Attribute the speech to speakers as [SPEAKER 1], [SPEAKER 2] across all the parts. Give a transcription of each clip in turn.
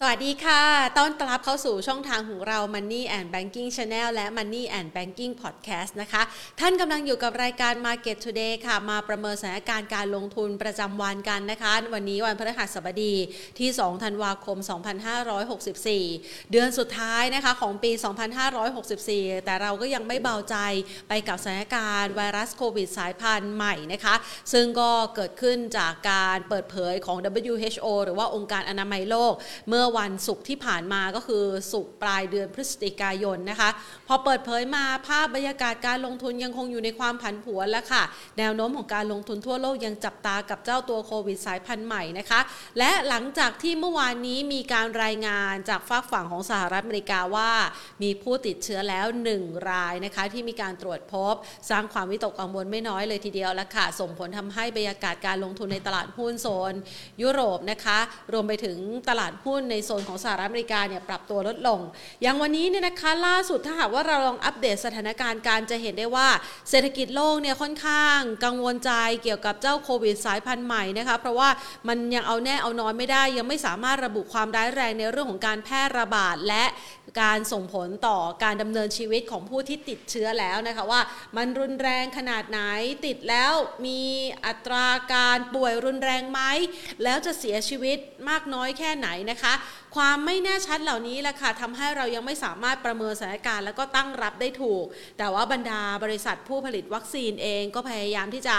[SPEAKER 1] สวัสดีค่ะ ต้อนรับเข้าสู่ช่องทางของเรา Money and Banking Channel และ Money and Banking Podcast นะคะ ท่านกำลังอยู่กับรายการ Market Today ค่ะ มาประเมินสถานการณ์การลงทุนประจำวันกันนะคะ วันนี้วันพฤหัสบดีที่ 2 ธันวาคม 2564 เดือนสุดท้ายนะคะของปี 2564 แต่เราก็ยังไม่เบาใจไปกับสถานการณ์ไวรัสโควิดสายพันธุ์ใหม่นะคะ ซึ่งก็เกิดขึ้นจากการเปิดเผยของ WHO หรือว่าองค์การอนามัยโลกเมื่อวันศุกร์ที่ผ่านมาก็คือศุกร์ปลายเดือนพฤศจิกายนนะคะ พอเปิดเผยมาภาพบรรยากาศการลงทุนยังคงอยู่ในความผันผวนแล้วค่ะ แนวโน้มของการลงทุนทั่วโลกยังจับตากับเจ้าตัวโควิดสายพันธุ์ใหม่นะคะ และหลังจากที่เมื่อวานนี้มีการรายงานจากฝากฝั่งของสหรัฐอเมริกาว่า มีผู้ติดเชื้อแล้ว 1 รายนะคะที่มีการตรวจพบ สร้างความวิตกกังวลไม่น้อยเลยทีเดียวแล้วค่ะ ส่งผลทำให้บรรยากาศการลงทุนในตลาดหุ้นโซน ยุโรปนะคะ รวมไปถึงตลาดหุ้นในโซนของสหรัฐอเมริกาเนี่ยปรับตัวลดลง อย่างวันนี้เนี่ยนะคะล่าสุดถ้าหากว่าเราลองอัปเดตสถานการณ์การจะเห็นได้ว่าเศรษฐกิจโลกเนี่ยค่อนข้างกังวลใจเกี่ยวกับเจ้าโควิดสายพันธุ์ใหม่นะคะเพราะว่ามันยังเอาแน่เอานอนไม่ได้ ยังไม่สามารถระบุความร้ายแรงในเรื่องของการแพร่ระบาดและ การส่งผลต่อการดำเนินชีวิตของผู้ที่ติดเชื้อแล้วนะคะว่ามันรุนแรงขนาดไหนติดแล้วมีอัตราการป่วยรุนแรงไหมแล้วจะเสียชีวิตมากน้อยแค่ไหนนะคะความไม่แน่ชัดเหล่านี้แหละค่ะทำให้เรายังไม่สามารถประเมินสถานการณ์แล้วก็ตั้งรับได้ถูก แต่ว่าบรรดาบริษัทผู้ผลิตวัคซีนเองก็พยายามที่จะ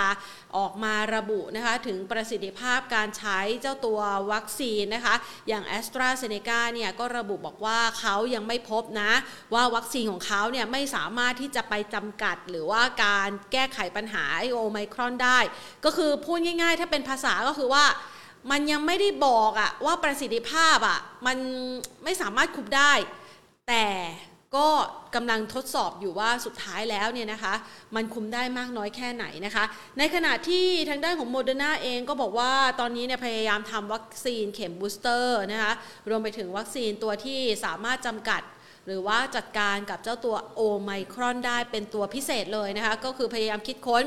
[SPEAKER 1] ออกมาระบุนะคะถึงประสิทธิภาพการใช้เจ้าตัววัคซีนนะคะ อย่างแอสตราเซเนกาเนี่ยก็ระบุบอกว่าเขายังไม่พบนะ ว่าวัคซีนของเขาเนี่ยไม่สามารถที่จะไปจำกัด หรือว่าการแก้ไขปัญหาโอไมครอนได้ ก็คือพูดง่ายๆ ถ้าเป็นภาษาก็คือว่า มันยังไม่ได้บอกอะว่าประสิทธิภาพอะมันไม่สามารถคุมได้ แต่ก็กำลังทดสอบอยู่ว่าสุดท้ายแล้วเนี่ยนะคะ มันคุมได้มากน้อยแค่ไหนนะคะ ในขณะที่ทางด้านของโมเดอร์นาเองก็บอกว่าตอนนี้เนี่ยพยายามทำวัคซีนเข็มบูสเตอร์นะคะ รวมไปถึงวัคซีนตัวที่สามารถจำกัด หรือว่าจัดการกับเจ้าตัวโอไมครอนได้เป็นตัวพิเศษเลยนะคะ ก็คือพยายามคิดค้น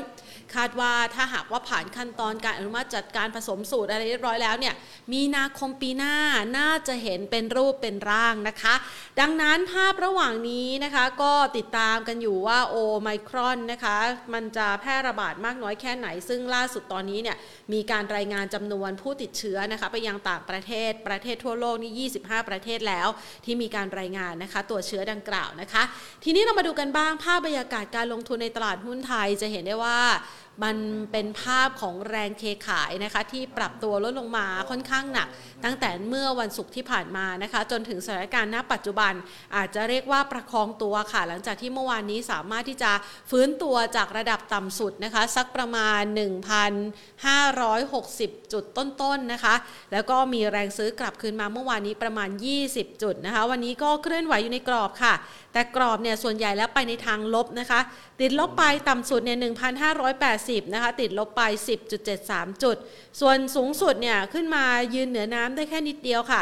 [SPEAKER 1] คาดว่าถ้าหากว่าผ่านขั้นตอนการอนุมัติจัดการผสมสูตรอะไรเรียบร้อยแล้วเนี่ย มีนาคมปีหน้าน่าจะเห็นเป็นรูปเป็นร่างนะคะ ดังนั้นภาพระหว่างนี้นะคะก็ติดตามกันอยู่ว่าโอไมครอนนะคะ มันจะแพร่ระบาดมากน้อยแค่ไหน ซึ่งล่าสุดตอนนี้เนี่ยมีการรายงานจำนวนผู้ติดเชื้อนะคะไปยังต่างประเทศประเทศทั่วโลกนี่ 25 ประเทศแล้ว ที่มีการรายงานนะคะ ตัวเชื้อดังกล่าวนะคะ ทีนี้เรามาดูกันบ้างภาพบรรยากาศการลงทุนในตลาดหุ้นไทยจะเห็นได้ว่า มันเป็นภาพของแรงเทขายนะคะที่ปรับตัวลดลงมาค่อนข้างหนัก ตั้งแต่เมื่อวันศุกร์ที่ผ่านมานะคะ จนถึงสถานการณ์ณปัจจุบัน อาจจะเรียกว่าประคองตัวค่ะ หลังจากที่เมื่อวานนี้สามารถที่จะฟื้นตัวจากระดับต่ำสุดนะคะ สักประมาณ 1,560 จุดต้นๆนนะคะ แล้วก็มีแรงซื้อกลับคืนมาเมื่อวานนี้ประมาณ 20 จุดนะคะ วันนี้ก็เคลื่อนไหวอยู่ในกรอบค่ะ แต่กรอบเนี่ยส่วนใหญ่แล้วไปในทางลบนะคะ ติดลบไปต่ำสุดเนี่ย1,580 นะคะ ติดลบไป 10.73 จุด ส่วนสูงสุดเนี่ยขึ้นมายืนเหนือน้ำได้แค่นิดเดียวค่ะ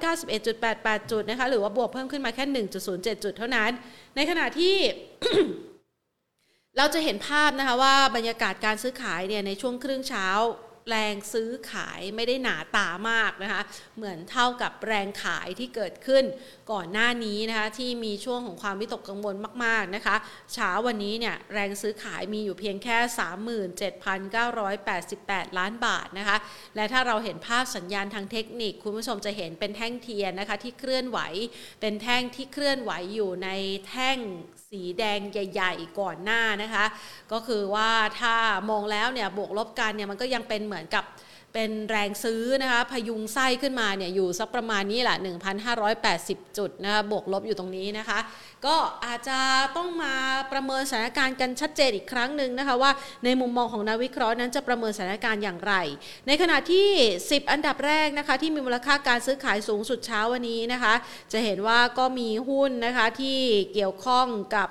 [SPEAKER 1] 1,591.88 จุดนะคะ หรือว่าบวกเพิ่มขึ้นมาแค่ 1.07 จุดเท่านั้น ในขณะที่เราจะเห็นภาพนะคะว่าบรรยากาศการซื้อขายเนี่ยในช่วงครึ่งเช้า แรงซื้อขายไม่ได้หนาตามากนะคะเหมือนเท่ากับแรงขายที่เกิดขึ้นก่อนหน้านี้นะคะที่มีช่วงของความวิตกกังวลมากๆนะคะเช้าวันนี้เนี่ยแรงซื้อขายมีอยู่เพียงแค่ 37,988 ล้านบาทนะคะและถ้าเราเห็นภาพสัญญาณทางเทคนิค คุณผู้ชมจะเห็นเป็นแท่งเทียนนะคะที่เคลื่อนไหวเป็นแท่งที่เคลื่อนไหวอยู่ในแท่ง สีแดงใหญ่ ๆ ก่อนหน้านะคะ ก็คือว่าถ้ามองแล้วเนี่ยบวกลบกันเนี่ยมันก็ยังเป็นเหมือนกับ เป็นแรงซื้อนะคะพยุงไส้ขึ้นมาเนี่ยอยู่สักประมาณนี้แหละ 1,580 จุดนะคะบวกลบอยู่ตรงนี้นะคะ ก็อาจจะต้องมาประเมินสถานการณ์กันชัดเจนอีกครั้งหนึ่งนะคะว่าในมุมมองของนักวิเคราะห์นั้นจะประเมินสถานการณ์อย่างไร ในขณะที่ 10 อันดับแรกนะคะที่มีมูลค่าการซื้อขายสูงสุดเช้าวันนี้นะคะ จะเห็นว่าก็มีหุ้นนะคะที่เกี่ยวข้องกับ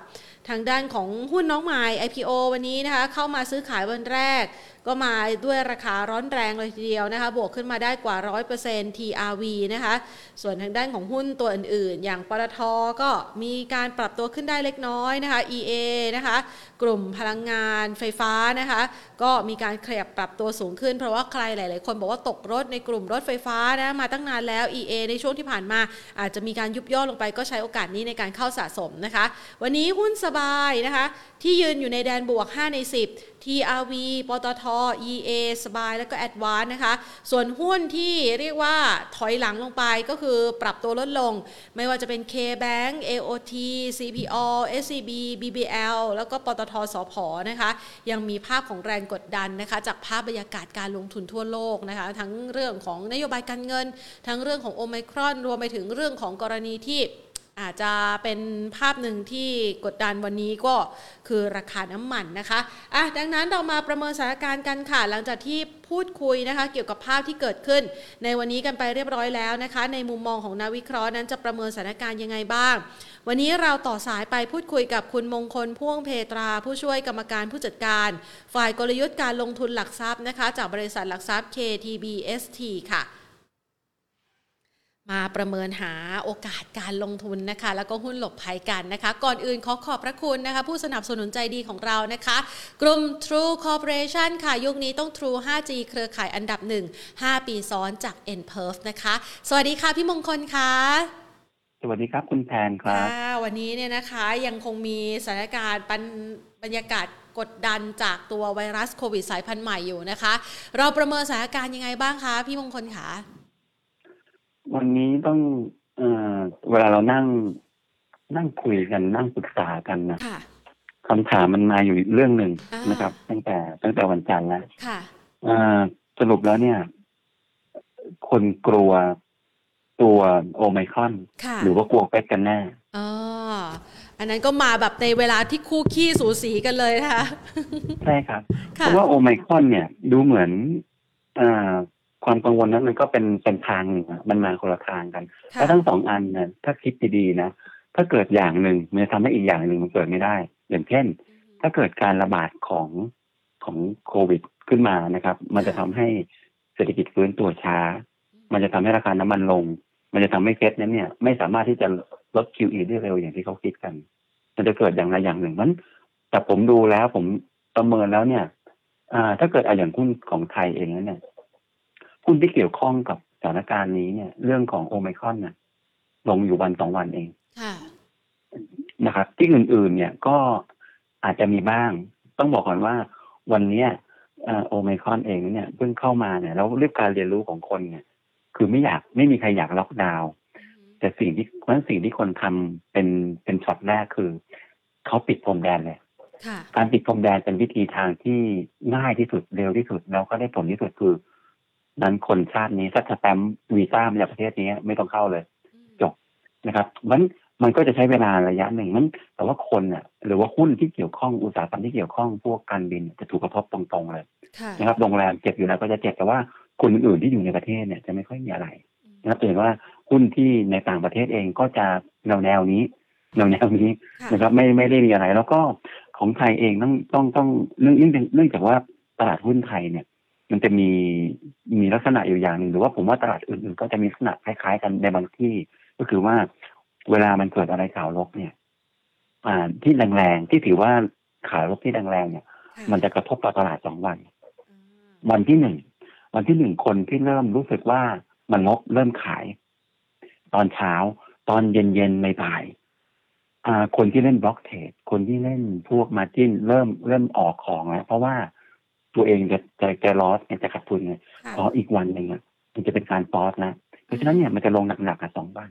[SPEAKER 1] ทางด้านของหุ้นน้องใหม่ IPO วันนี้นะคะเข้ามาซื้อขายวันแรก ก็มาด้วยราคาร้อนแรงเลยทีเดียวนะคะ บวกขึ้นมาได้กว่า 100% TRV นะคะ ส่วนทางด้านของหุ้นตัวอื่นๆ อย่างปตทก็มีการปรับตัวขึ้นได้เล็กน้อยนะคะ EA นะคะ กลุ่มพลังงานไฟฟ้านะคะ ก็มีการขยับปรับตัวสูงขึ้น เพราะว่าใครหลายๆ คนบอกว่าตกรถในกลุ่มรถไฟฟ้านะมาตั้งนานแล้ว EA ในช่วงที่ผ่านมา อาจจะมีการยุบย่อลงไปก็ใช้โอกาสนี้ในการเข้าสะสมนะคะ วันนี้หุ้นสบายนะคะ ที่ยืนอยู่ในแดนบวก 5 ใน 10 TRV ปตท EA สบายแล้วก็ Advance นะคะ ส่วนหุ้นที่เรียกว่าถอยหลังลงไปก็คือปรับตัวลดลง ไม่ว่าจะเป็น K-Bank AOT CPO SCB BBL แล้วก็ปตทสพนะคะ ยังมีภาพของแรงกดดันนะคะ จากภาพบรรยากาศการลงทุนทั่วโลกนะคะ ทั้งเรื่องของนโยบายการเงิน ทั้งเรื่องของโอไมครอน รวมไปถึงเรื่องของกรณีที่ อาจจะเป็นภาพหนึ่งที่กดดันวันนี้ก็คือราคาน้ำมันนะคะอะดังนั้นเรามาประเมินสถานการณ์กันค่ะ หลังจากที่พูดคุยนะคะเกี่ยวกับภาพที่เกิดขึ้น ในวันนี้กันไปเรียบร้อยแล้วนะคะ ในมุมมองของนักวิเคราะห์นั้นจะประเมินสถานการณ์ยังไงบ้าง วันนี้เราต่อสายไปพูดคุยกับคุณมงคลพ่วงเพตรา ผู้ช่วยกรรมการผู้จัดการ ฝ่ายกลยุทธ์การลงทุนหลักทรัพย์นะคะ จากบริษัทหลักทรัพย์ KTBST ค่ะ มาประเมินหาโอกาสการลงทุนนะคะ แล้วก็หุ้นหลบภัยกันนะคะ ก่อนอื่นขอขอบพระคุณนะคะ ผู้สนับสนุนใจดีของเรานะคะ กลุ่ม True Corporation ค่ะ ยุคนี้ต้อง True 5G เครือข่ายอันดับ 1 5 ปีซ้อนจาก n p e r f นะคะ สวัสดีค่ะ พี่มงคลค่ะ
[SPEAKER 2] สวัสดีครับคุณแพนครับ
[SPEAKER 1] ค่ะวันนี้เนี่ยนะคะยังคงมีสถานการณ์ปันบรรยากาศกดดันจากตัวไวรัสโควิดสายพันธุ์ใหม่อยู่นะคะ เราประเมินสถานการณ์ยังไงบ้างคะ พี่มงคลคะ
[SPEAKER 2] วันนี้ต้องเอ่อเวลาเรานั่งนั่งคุยกันนั่งปรึกษากันนะ
[SPEAKER 1] ค่ะ
[SPEAKER 2] คำถามมันมาอยู่เรื่องหนึ่ง
[SPEAKER 1] อ่าน
[SPEAKER 2] นะครับ ตั้งแต่ตั้งแต่วันจันทร์แล้ว
[SPEAKER 1] ค่ะ
[SPEAKER 2] เอ่อสรุปแล้วเนี่ย คนกลัวตัวโอไมครอน
[SPEAKER 1] ค่ะ
[SPEAKER 2] หรือว่ากลัวเป็ดกันแน่
[SPEAKER 1] อ๋ออันนั้นก็มาแบบในเวลาที่คู่ขี้สูสีกันเลยนะคะ
[SPEAKER 2] ใช่ครับ เพ
[SPEAKER 1] ค่ะ
[SPEAKER 2] ราะว่าโอไมครอนเนี่ย ดูเหมือนอ่า ความกังวลนั้นมันก็เป็นเป็นทางหนึ่งอะมันมาคนละทางกัน
[SPEAKER 1] ค่ะ
[SPEAKER 2] แล้วทั้งสองอันเนี่ยถ้าคิดดีๆนะถ้าเกิดอย่างหนึ่งมันจะทำให้อีกอย่างหนึ่งมันเกิดไม่ได้ อย่างเช่น ถ้าเกิดการระบาดของของโควิดขึ้นมานะครับ มันจะทำให้เศรษฐกิจฟื้นตัวช้า มันจะทำให้ราคาน้ำมันลง มันจะทำให้เฟดนั้นเนี่ย ไม่สามารถที่จะลด QE ได้เร็วอย่างที่เขาคิดกัน มันจะเกิดอย่างใดอย่างหนึ่งมันแต่ผมดูแล้วผมประเมินแล้วเนี่ย อ่า ถ้าเกิดอะอย่างหุ้นของไทยเองแล้วเนี่ย หุ้นที่เกี่ยวข้องกับสถานการณ์นี้เนี่ย เรื่องของโอไมครอนเนี่ยลงอยู่วันสองวันเอง
[SPEAKER 1] ค่ะ
[SPEAKER 2] นะครับ ที่อื่นๆ เนี่ยก็อาจจะมีบ้าง ต้องบอกก่อนว่าวันเนี้ยเอ่อโอไมครอนเองเนี่ยเพิ่งเข้ามาเนี่ยแล้วเรื่องการเรียนรู้ของคนเนี่ย คือไม่อยากไม่มีใครอยากล็อกดาวน์แต่สิ่งที่เพราะฉะนั้นสิ่งที่คนทำเป็นเป็นช็อตแรกคือเขาปิดพรมแดนเลย
[SPEAKER 1] ค่ะ
[SPEAKER 2] การปิดพรมแดนเป็นวิธีทางที่ง่ายที่สุดเร็วที่สุดแล้วก็ได้ผลที่สุดคือ นั้นคนชาตินี้ถ้าสแตมป์วีซ่ามาจากประเทศนี้ไม่ต้องเข้าเลยจบนะครับมันมันก็จะใช้เวลาระยะหนึ่งมันแต่ว่าคนอะหรือว่าหุ้นที่เกี่ยวข้องอุตสาหกรรมที่เกี่ยวข้องพวกการบินจะถูกกระทบตรงๆเลย
[SPEAKER 1] ค่ะ
[SPEAKER 2] นะครับโรงแรมเจ็บอยู่แล้วก็จะเจ็บแต่ว่าคนอื่นๆที่อยู่ในประเทศเนี่ยจะไม่ค่อยมีอะไรนะครับเห็นว่าหุ้นที่ในต่างประเทศเองก็จะแนวแนวๆนี้แนวแนวๆนี้
[SPEAKER 1] ค่ะ
[SPEAKER 2] นะครับไม่ไม่ได้มีอะไร แล้วก็ของไทยเองต้องต้องต้องเนื่องเนื่องจากเนื่องจากว่าตลาดหุ้นไทยเนี่ย มันจะมีมีลักษณะอยู่อย่างหนึ่งหรือว่าผมว่าตลาดอื่นๆก็จะมีลักษณะคล้ายๆ กันในบางที่ ก็คือว่าเวลามันเกิดอะไรข่าวลบเนี่ย อ่าที่แรงๆที่ถือว่าข่าวลบที่แรงๆเนี่ย
[SPEAKER 1] ค่ะ
[SPEAKER 2] มันจะกระทบต่อตลาดสองวัน
[SPEAKER 1] อ่า
[SPEAKER 2] วันที่หนึ่งวันที่หนึ่งคนที่เริ่มรู้สึกว่ามันลบเริ่มขาย ตอนเช้า ตอนเย็นเย็นๆบ่ายๆอ่าคนที่เล่นบล็อกเทรดคนที่เล่นพวกมาจิ้นเริ่มเริ่มออกของแล้วเพราะว่า ตัวเองจะจะจะลอสจะขาดทุนไง
[SPEAKER 1] ค่ะ
[SPEAKER 2] พออีกวันหนึ่งอะมันจะเป็นการปอสนะเพราะฉะนั้นเนี่ยมันจะลงหนักๆอะสองวัน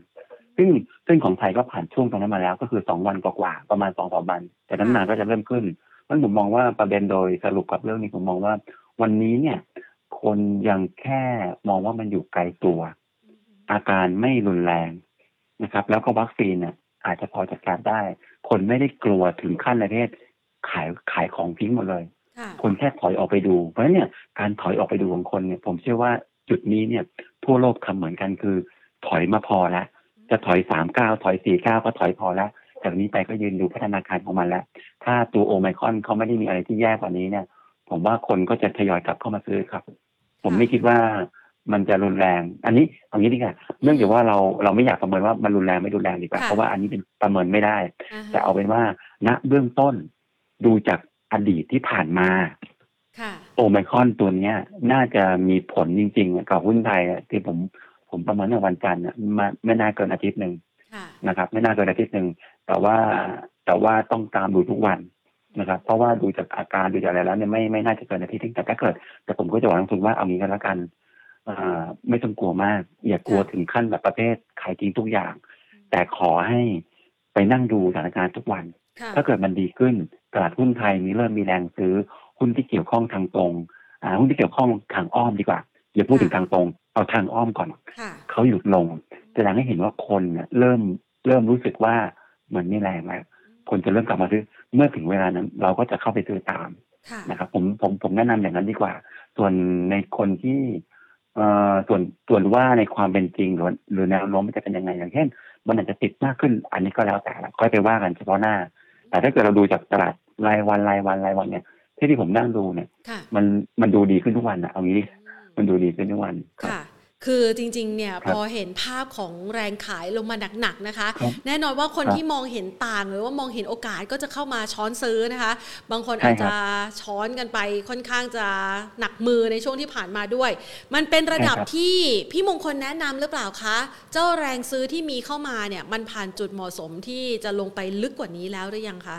[SPEAKER 2] ซึ่งซึ่งของไทยก็ผ่านช่วงตรงนั้นมาแล้ว ก็คือสองวันกว่าๆประมาณสองสามวัน แต่น้ำหนักก็จะเริ่มขึ้นเพราะฉะนั้นผมมองว่าประเด็นโดยสรุปกับเรื่องนี้ผมมองว่า วันนี้เนี่ย คนยังแค่มองว่ามันอยู่ไกลตัว อาการไม่รุนแรงนะครับ แล้วก็วัคซีนเนี่ยอาจจะพอจัดการได้ คนไม่ได้กลัวถึงขั้นในประเทศขายขายของทิ้งหมดเลย
[SPEAKER 1] ค่ะ
[SPEAKER 2] คนแค่ถอยออกไปดู เพราะฉะนั้นเนี่ยการถอยออกไปดูของคนเนี่ยผมเชื่อว่าจุดนี้เนี่ยทั่วโลกทำเหมือนกันคือ ถอยมาพอแล้วจะถอยสามเก้าถอยสี่เก้าก็ถอยพอแล้วจากนี้ไปก็ยืนดูพัฒนาการของมันแล้ว ถ้าตัวโอไมครอนเขาไม่ได้มีอะไรที่แย่กว่านี้เนี่ย ผมว่าคนก็จะทยอยกลับเข้ามาซื้อครับ ผมไม่คิดว่ามันจะรุนแรง อันนี้เอางี้ดีกว่าเนื่องจากว่าเราเราไม่อยากประเมินว่ามันรุนแรงไม่รุนแรงดีกว่า
[SPEAKER 1] ค่ะ
[SPEAKER 2] เพราะว่าอันนี้เป็นประเมินไม่ได้
[SPEAKER 1] อ่าฮะ
[SPEAKER 2] แต่เอาเป็นว่าณเบื้องต้นดูจาก อดีตที่ผ่านมา
[SPEAKER 1] ค่ะ
[SPEAKER 2] โอไมครอนตัวเนี้ย น่าจะมีผลจริงๆกับหุ้นไทยอะที่ผมผมประเมินในวันจันทร์อะมาไม่น่าเกินอาทิตย์หนึ่ง
[SPEAKER 1] ค่ะ
[SPEAKER 2] นะครับ ไม่น่าเกินอาทิตย์หนึ่งแต่ว่าแต่ว่าต้องตามดูทุกวันนะครับ เพราะว่าดูจากอาการดูจากอะไรแล้วเนี่ยไม่ไม่น่าจะเกินอาทิตย์หนึ่งแต่ถ้าเกิด แต่ผมก็จะหวังทุนว่าเอางี้กันแล้วกันอ่าไม่ต้องกลัวมาก อย่ากลัวถึงขั้นแบบประเภทขายทิ้งทุกอย่าง แต่ขอให้ไปนั่งดูสถานการณ์ทุกวัน
[SPEAKER 1] ค่ะ
[SPEAKER 2] ถ้าเกิดมันดีขึ้นตลาดหุ้นไทยมีเริ่มมีแรงซื้อหุ้นที่เกี่ยวข้องทางตรงอ่าหุ้นที่เกี่ยวข้องทางอ้อมดีกว่าอย่าพูดถึงทางตรง เอาทางอ้อมก่อน
[SPEAKER 1] ค่ะ
[SPEAKER 2] เขาหยุดลงแสดงให้เห็นว่าคนเนี่ยเริ่มเริ่มรู้สึกว่ามันไม่แรงแล้วคนจะเริ่มกลับมาซื้อเมื่อถึงเวลานั้น เราก็จะเข้าไปซื้อตาม
[SPEAKER 1] ค่ะ
[SPEAKER 2] นะครับผมผมผมแนะนำอย่างนั้นดีกว่า ส่วนในคนที่เอ่อส่วนส่วนว่าในความเป็นจริง หรือหรือแนวโน้มมันจะเป็นยังไงอย่างเช่น มันอาจจะติดมากขึ้น อันนี้ก็แล้วแต่ละค่อยไปว่ากันเฉพาะหน้า แต่ถ้าเกิดเราดูจากตลาดรายวันรายวันรายวันเนี่ยที่ที่ผมนั่งดูเนี่ย
[SPEAKER 1] ค่ะ
[SPEAKER 2] มันมันดูดีขึ้นทุกวันนะเอางี้ดิมันดูดีขึ้นทุกวันครับ
[SPEAKER 1] ค่ะ คือจริงๆเนี่ย
[SPEAKER 2] ครับ
[SPEAKER 1] พอเห็นภาพของแรงขายลงมาหนักๆนะคะ
[SPEAKER 2] ครับ
[SPEAKER 1] แน่นอนว่าคน
[SPEAKER 2] ครับ
[SPEAKER 1] ที่มองเห็นต่างหรือว่ามองเห็นโอกาสก็จะเข้ามาช้อนซื้อนะคะ บางคน
[SPEAKER 2] ใช่
[SPEAKER 1] อาจ
[SPEAKER 2] ครับ
[SPEAKER 1] จะช้อนกันไปค่อนข้างจะหนักมือในช่วงที่ผ่านมาด้วย มันเป็นระดับ
[SPEAKER 2] ใช่ครับ
[SPEAKER 1] ที่พี่มงคลแนะนำหรือเปล่าคะ เจ้าแรงซื้อที่มีเข้ามาเนี่ยมันผ่านจุดเหมาะสมที่จะลงไปลึกกว่านี้แล้วหรือยังคะ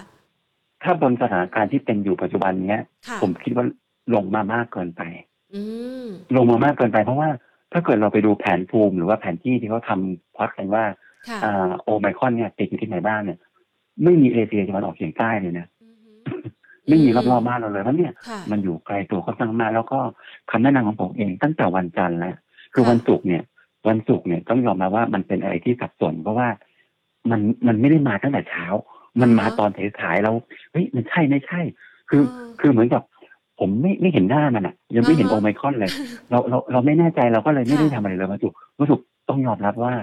[SPEAKER 2] ถ้าบนสถานการณ์ที่เป็นอยู่ปัจจุบันเนี้ย
[SPEAKER 1] ค่ะ
[SPEAKER 2] ผมคิดว่าลงมามากเกินไป
[SPEAKER 1] อืม
[SPEAKER 2] ลงมามากเกินไปเพราะว่า ถ้าเกิดเราไปดูแผนภูมิหรือว่าแผนที่ที่เขาทำพอดกันว่า
[SPEAKER 1] ค่ะ
[SPEAKER 2] อ่าโอไมครอนเนี่ยติดอยู่ที่ไหนบ้างเนี่ย ไม่มีเอเชียตะวันออกเฉียงใต้เลยนะ
[SPEAKER 1] อือฮึ
[SPEAKER 2] ไม่มีรอบๆบ้านเราเลยเพราะเนี่ย
[SPEAKER 1] ค่ะ
[SPEAKER 2] มันอยู่ไกลตัวเขาตั้งมากแล้วก็คำแนะนำของผมเองตั้งแต่วันจันทร์แล้วคือ
[SPEAKER 1] ค่ะ
[SPEAKER 2] วันศุกร์เนี่ย วันศุกร์เนี่ยต้องยอมมาว่ามันเป็นอะไรที่สับสนเพราะว่ามันมันไม่ได้มาตั้งแต่เช้า มันมาตอนสายๆแล้วเฮ้ยมันใช่ไม่ใช่ คือคือเหมือนกับ ผมไม่ไม่เห็นหน้ามันอะ ยังไม่เห็น
[SPEAKER 1] อ่า
[SPEAKER 2] โอ
[SPEAKER 1] ฮะ
[SPEAKER 2] ไมครอนเลย เราเราเราไม่แน่ใจเราก็เลยไม่ได้
[SPEAKER 1] ค่ะ
[SPEAKER 2] ทำอะไรเลยวันศุกร์วันศุกร์ต้องยอมรับว่า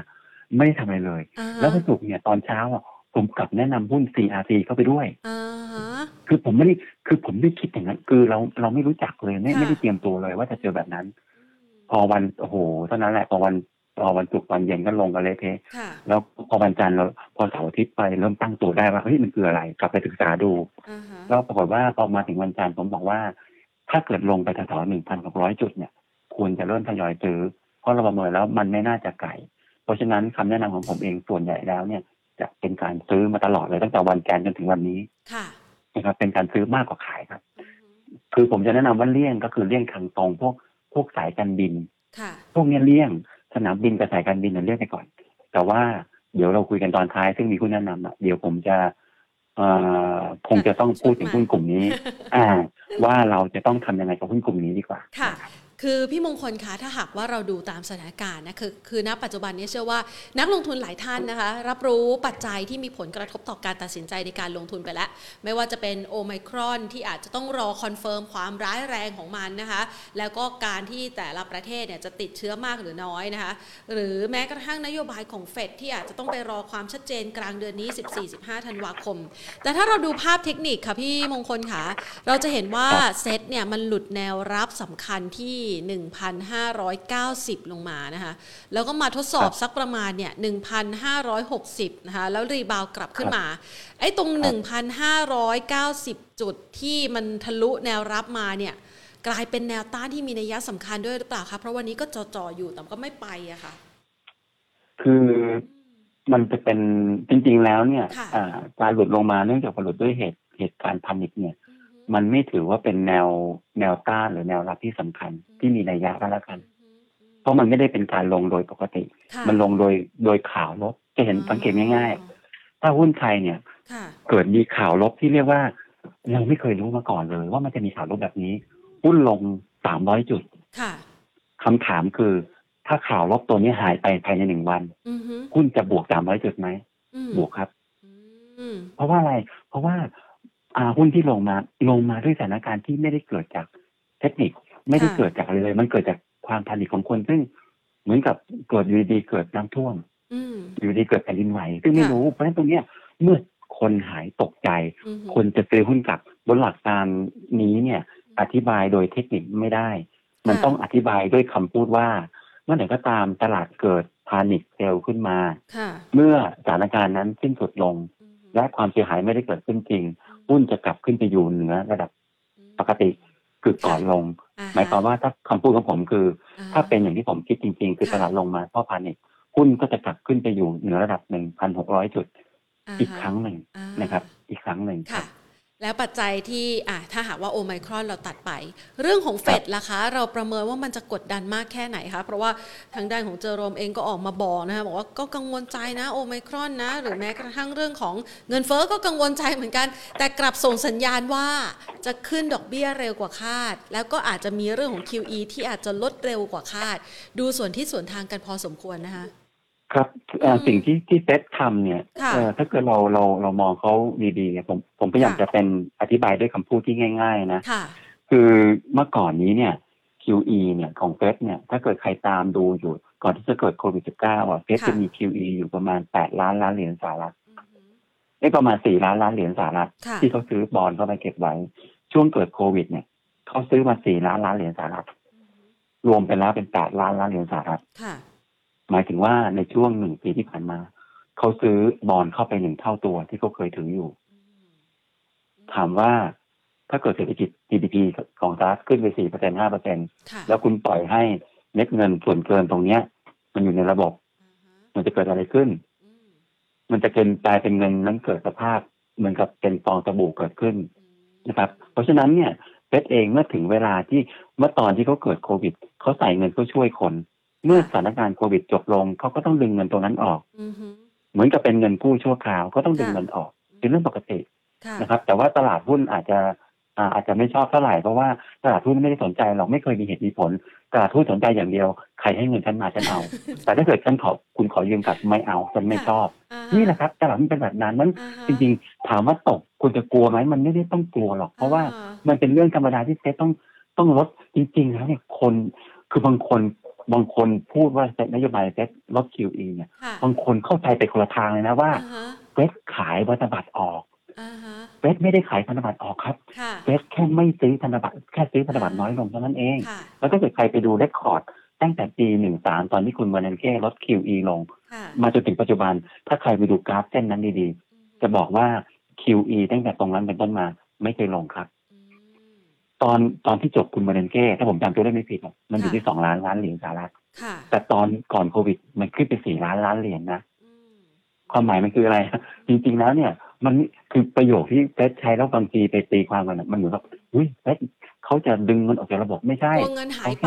[SPEAKER 2] ไม่ได้ทำอะไรเลย
[SPEAKER 1] อ่าฮะ
[SPEAKER 2] แล้ววันศุกร์เนี่ยตอนเช้าอะผมกลับแนะนำหุ้น CRC เข้าไปด้วย
[SPEAKER 1] อ่าฮะ
[SPEAKER 2] คือผมไม่ได้คือผมไม่คิดอย่างนั้น คือเราเราไม่รู้จักเลยไม่
[SPEAKER 1] ค่ะ
[SPEAKER 2] ไม่ได้เตรียมตัวเลยว่าจะเจอแบบนั้น พอวันโอ้โหเท่านั้นแหละพอวันพอวันศุกร์ตอนเย็นก็ลงกันเละเทะ
[SPEAKER 1] ค่ะ
[SPEAKER 2] แล้วพอวันจันทร์เราพอเสาร์อาทิตย์ไปเริ่มตั้งตัวได้ว่าเฮ้ยมันคืออะไร กลับไปศึกษาดู
[SPEAKER 1] อ่าฮะ
[SPEAKER 2] แล้วปรากฏว่าพอมาถึงวันจันทร์ผมบอกว่า ถ้าเกิดลงไปแถวๆหนึ่งพันหกร้อยจุดเนี่ยควรจะเริ่มทยอยซื้อ เพราะเราประเมินแล้วมันไม่น่าจะไกลเพราะฉะนั้นคำแนะนำของผมเองส่วนใหญ่แล้วเนี่ย จะเป็นการซื้อมาตลอดเลยตั้งแต่วันจันทร์จนถึงวันนี้
[SPEAKER 1] ค่ะ
[SPEAKER 2] นะครับเป็นการซื้อมากกว่าขายครับ
[SPEAKER 1] อือฮึ
[SPEAKER 2] คือผมจะแนะนำว่าเลี่ยงก็คือเลี่ยงทางตรงพวกพวกสายการบิน
[SPEAKER 1] ค่ะ
[SPEAKER 2] พวกเนี้ยเลี่ยงสนามบินกับสายการบินเนี่ยเลี่ยงไปก่อน แต่ว่าเดี๋ยวเราคุยกันตอนท้าย ซึ่งมีคุณแนะนำอะเดี๋ยวผมจะเอ่อ คงจะต้องพูดถึงหุ้นกลุ่มนี้ อ่า ว่าเราจะต้องทำยังไงกับหุ้นกลุ่มนี้ดีกว่า
[SPEAKER 1] ค่ะ คือพี่มงคลคะถ้าหากว่าเราดูตามสถานการณ์นะคือคือณปัจจุบันนี้เชื่อว่านักลงทุนหลายท่านนะคะ รับรู้ปัจจัยที่มีผลกระทบต่อการตัดสินใจในการลงทุนไปแล้ว ไม่ว่าจะเป็นโอไมครอนที่อาจจะต้องรอ confirm ความร้ายแรงของมันนะคะ แล้วก็การที่แต่ละประเทศเนี่ยจะติดเชื้อมากหรือน้อยนะคะ หรือแม้กระทั่งนโยบายของเฟดที่อาจจะต้องไปรอความชัดเจนกลางเดือนนี้ 14-15 ธันวาคม แต่ถ้าเราดูภาพเทคนิคค่ะพี่มงคลค่ะเราจะเห็นว่าเซตเนี่ยมันหลุดแนวรับสำคัญที่1,590 ลงมานะคะแล้วก็มาทดสอบ
[SPEAKER 2] ครับ
[SPEAKER 1] สักประมาณเนี่ย1,560นะคะแล้วรีบาวกลับขึ้น
[SPEAKER 2] ครับ
[SPEAKER 1] มาไอ้ตรง
[SPEAKER 2] ครับ
[SPEAKER 1] 1,590 จุดที่มันทะลุแนวรับมาเนี่ยกลายเป็นแนวต้านที่มีนัยสำคัญด้วยหรือเปล่าคะเพราะวันนี้ก็จ่อๆอยู่แต่ก็ไม่ไปอะค่ะ
[SPEAKER 2] คือมันจะเป็นจริง ๆ แล้วเนี่ย
[SPEAKER 1] ค่ะ
[SPEAKER 2] อ่าการหลุดลงมาเนื่องจากว่าหลุดด้วยเหตุเหตุการณ์พานิคเนี่ย มันไม่ถือว่าเป็นแนวแนวต้านหรือแนวรับที่สำคัญ ที่มีนัยยะก็แล้วกัน เพราะมันไม่ได้เป็นการลงโดยปกติ
[SPEAKER 1] ค่ะ
[SPEAKER 2] มันลงโดยโดยข่าวลบจะเห็นสังเกตง่ายๆ ถ้าหุ้นไทยเนี่ย
[SPEAKER 1] ค่ะ
[SPEAKER 2] เกิดมีข่าวลบที่เรียกว่า เราไม่เคยรู้มาก่อนเลย ว่ามันจะมีข่าวลบแบบนี้ หุ้นลงสามร้อยจุด
[SPEAKER 1] ค่ะ
[SPEAKER 2] คำถามคือ ถ้าข่าวลบตัวนี้หายไปภายในหนึ่งวัน
[SPEAKER 1] อือฮึ
[SPEAKER 2] หุ้นจะบวกสามร้อยจุดไหม
[SPEAKER 1] อืม
[SPEAKER 2] บวกครับ
[SPEAKER 1] อืม
[SPEAKER 2] เพราะว่าอะไร เพราะว่าอ่า หุ้นที่ลงมาลงมาด้วยสถานการณ์ที่ไม่ได้เกิดจากเทคนิค ไม่ได้เกิดจากอะไรเลย มันเกิดจากความผลิตของคน ซึ่งเหมือนกับเกิดอยู่ดีๆเกิดน้ำท่วม
[SPEAKER 1] อืม
[SPEAKER 2] อยู่ดีๆเกิดแผ่นดินไหวซึ่งไม่
[SPEAKER 1] ค่ะ
[SPEAKER 2] รู้เพราะฉะนั้นตรงเนี้ยเมื่อคนหายตกใจ
[SPEAKER 1] อือฮึ
[SPEAKER 2] คนจะซื้อหุ้นกลับบนหลักการนี้เนี่ย อธิบายโดยเทคนิคไม่ได้ มันต้องอธิบายด้วยคำพูดว่า เมื่อไหร่ก็ตามตลาดเกิดพานิคเซลขึ้นมา
[SPEAKER 1] ค่ะ
[SPEAKER 2] เมื่อสถานการณ์นั้นสิ้นสุดลง และความเสียหายไม่ได้เกิดขึ้นจริง หุ้นจะกลับขึ้นไปอยู่เหนือระดับปกติคือก่อนลง
[SPEAKER 1] อ่
[SPEAKER 2] หมายความว่าถ้าคำพูดของผมคือ
[SPEAKER 1] อ่
[SPEAKER 2] ถ้าเป็นอย่างที่ผมคิดจริง ๆ คือ
[SPEAKER 1] ค่ะ
[SPEAKER 2] ตลาดลงมาเพราะพานิคหุ้นก็จะกลับขึ้นไปอยู่เหนือระดับหนึ่งพันหกร้อยจุดาอีก
[SPEAKER 1] ฮะ
[SPEAKER 2] ครั้งหนึ่ง
[SPEAKER 1] อ่า
[SPEAKER 2] นะครับ อีกครั้งหนึ่ง
[SPEAKER 1] ค่ะ แล้วปัจจัยที่อะถ้าหากว่าโอไมครอนเราตัดไป เรื่องของเฟดล่ะคะ เราประเมินว่ามันจะกดดันมากแค่ไหนคะ เพราะว่าทางด้านของเจอโรมเองก็ออกมาบอกนะคะบอกว่าก็กังวลใจนะโอไมครอนนะ หรือแม้กระทั่งเรื่องของเงินเฟ้อก็กังวลใจเหมือนกัน แต่กลับส่งสัญญาณว่าจะขึ้นดอกเบี้ยเร็วกว่าคาด แล้วก็อาจจะมีเรื่องของ QE ที่อาจจะลดเร็วกว่าคาด ดูส่วนที่ส่วนทางกันพอสมควรนะคะ
[SPEAKER 2] ครับเอ่อ
[SPEAKER 1] อืม
[SPEAKER 2] สิ่งที่ที่เฟดทำเนี่ย
[SPEAKER 1] ค่ะ
[SPEAKER 2] เอ่อถ้าเกิดเราเราเรามองเขาดีๆเนี่ยผมผมพยายาม
[SPEAKER 1] ค่ะ
[SPEAKER 2] จะเป็นอธิบายด้วยคำพูดที่ง่าย ๆนะ
[SPEAKER 1] ค่ะ
[SPEAKER 2] คือเมื่อก่อนนี้เนี่ย QE เนี่ยของเฟดเนี่ยถ้าเกิดใครตามดูอยู่ก่อนที่จะเกิดโควิด -19 อะเฟด
[SPEAKER 1] ค่ะ
[SPEAKER 2] จะมี QE อยู่ประมาณ 8 ล้านล้านเหรียญสหรัฐได้ประมาณ 4 ล้านล้านเหรียญสหรัฐ
[SPEAKER 1] ค่ะ
[SPEAKER 2] ที่เขาซื้อบอลเข้าไปเก็บไว้ ช่วงเกิดโควิด เนี่ยเขาซื้อมา 4 ล้านล้านเหรียญสหรัฐรวมไปแล้วเป็น 8 ล้านล้านเหรียญสหรัฐ
[SPEAKER 1] ค่ะ
[SPEAKER 2] หมายถึงว่าในช่วงหนึ่งปีที่ผ่านมา เขาซื้อบอลเข้าไปหนึ่งเท่าตัวที่เขาเคยถืออยู่ ถามว่าถ้าเกิดเศรษฐกิจ GDP ของสหรัฐขึ้นไปสี่เปอร์เซ็นห้าเปอร์เซ็น
[SPEAKER 1] ค่ะ
[SPEAKER 2] แล้วคุณปล่อยให้เม็ดเงินส่วนเกินตรงเนี้ย มันอยู่ในระบบ มันจะเกิดอะไรขึ้น มันจะเกินกลายเป็นเงินนั้นเกิดสภาพ เหมือนกับเป็นฟองสบู่เกิดขึ้นนะครับ เพราะฉะนั้นเนี่ยเฟดเองเมื่อถึงเวลาที่เมื่อตอนที่เขาเกิดโควิดเขาใส่เงินเพื่อช่วยคน เมื่อสถานการณ์โควิดจบลงเขาก็ต้องดึงเงินตรงนั้นออก
[SPEAKER 1] อือฮึ
[SPEAKER 2] เหมือนกับเป็นเงินกู้ชั่วคราวก็ต้องดึง
[SPEAKER 1] ค่ะ
[SPEAKER 2] เงินออกเป็นเรื่องปกติ
[SPEAKER 1] ค่ะ
[SPEAKER 2] นะครับ แต่ว่าตลาดหุ้นอาจจะอ่าอาจจะไม่ชอบเท่าไหร่เพราะว่าตลาดหุ้นไม่ได้สนใจหรอกไม่เคยมีเหตุมีผลตลาดหุ้นสนใจอย่างเดียวใครให้เงินฉันมาฉันเอา แต่ถ้าเกิดฉันขอคุณขอยืมกลับไม่เอาฉันไม่ชอบ
[SPEAKER 1] อ่าฮ
[SPEAKER 2] นี่แหละครับตลาดมันเป็นแบบนั้นมัน
[SPEAKER 1] อ่าฮะ
[SPEAKER 2] จริงๆถามว่าตกคุณจะกลัวไหมมันไม่ได้ต้องกลัวหรอก เพราะว่า
[SPEAKER 1] อ่
[SPEAKER 2] มันเป็นเรื่องธรรมดาที่เซตต้องต้องลดจริงๆแล้วเนี่ยคนคือบางคน บางคนพูดว่าเซตนโยบายเซตลด QE เนี่ย
[SPEAKER 1] ค่ะ
[SPEAKER 2] บางคนเข้าใจไปคนละทางเลยนะว่า
[SPEAKER 1] อ่าฮะ
[SPEAKER 2] เฟดขายพันธบัตรออก
[SPEAKER 1] อ่าฮะ
[SPEAKER 2] เฟดไม่ได้ขายพันธบัตรออกครับ
[SPEAKER 1] ค่ะ
[SPEAKER 2] เฟดแค่ไม่ซื้อพันธบัตรแค่ซื้อพันธบัตรน้อยลงเท่านั้นเอง
[SPEAKER 1] ค่ะ
[SPEAKER 2] แล้วถ้าเกิดใครไปดูเรคคอร์ดตั้งแต่ปี 13 ตอนที่คุณเบอร์นันเก้ลด QE ลง
[SPEAKER 1] ค่ะ
[SPEAKER 2] มาจนถึงปัจจุบัน ถ้าใครไปดูกราฟเส้นนั้นดีๆ จะบอกว่า QE ตั้งแต่ตรงนั้นเป็นต้นมาไม่เคยลงครับ
[SPEAKER 1] อืม
[SPEAKER 2] ตอนตอนที่จบคุณเบอร์นันเก้ถ้าผมจำตัวเลขไม่ผิดอะมันอยู่ที่สองล้านล้านเหรียญสหรัฐ
[SPEAKER 1] ค่ะ
[SPEAKER 2] แต่ตอนก่อนโควิด มันขึ้นไปสี่ล้านล้านเหรียญนะ
[SPEAKER 1] อืม
[SPEAKER 2] ความหมายมันคืออะไร จริงๆแล้วเนี่ย มันคือประโยคที่เฟดใช้แล้วบางทีไปตีความกันอะมันเหมือนกับอุ้ยเฟดเขาจะดึงเงินออกจากระบบไม่ใช่
[SPEAKER 1] กลัวเงินหายไป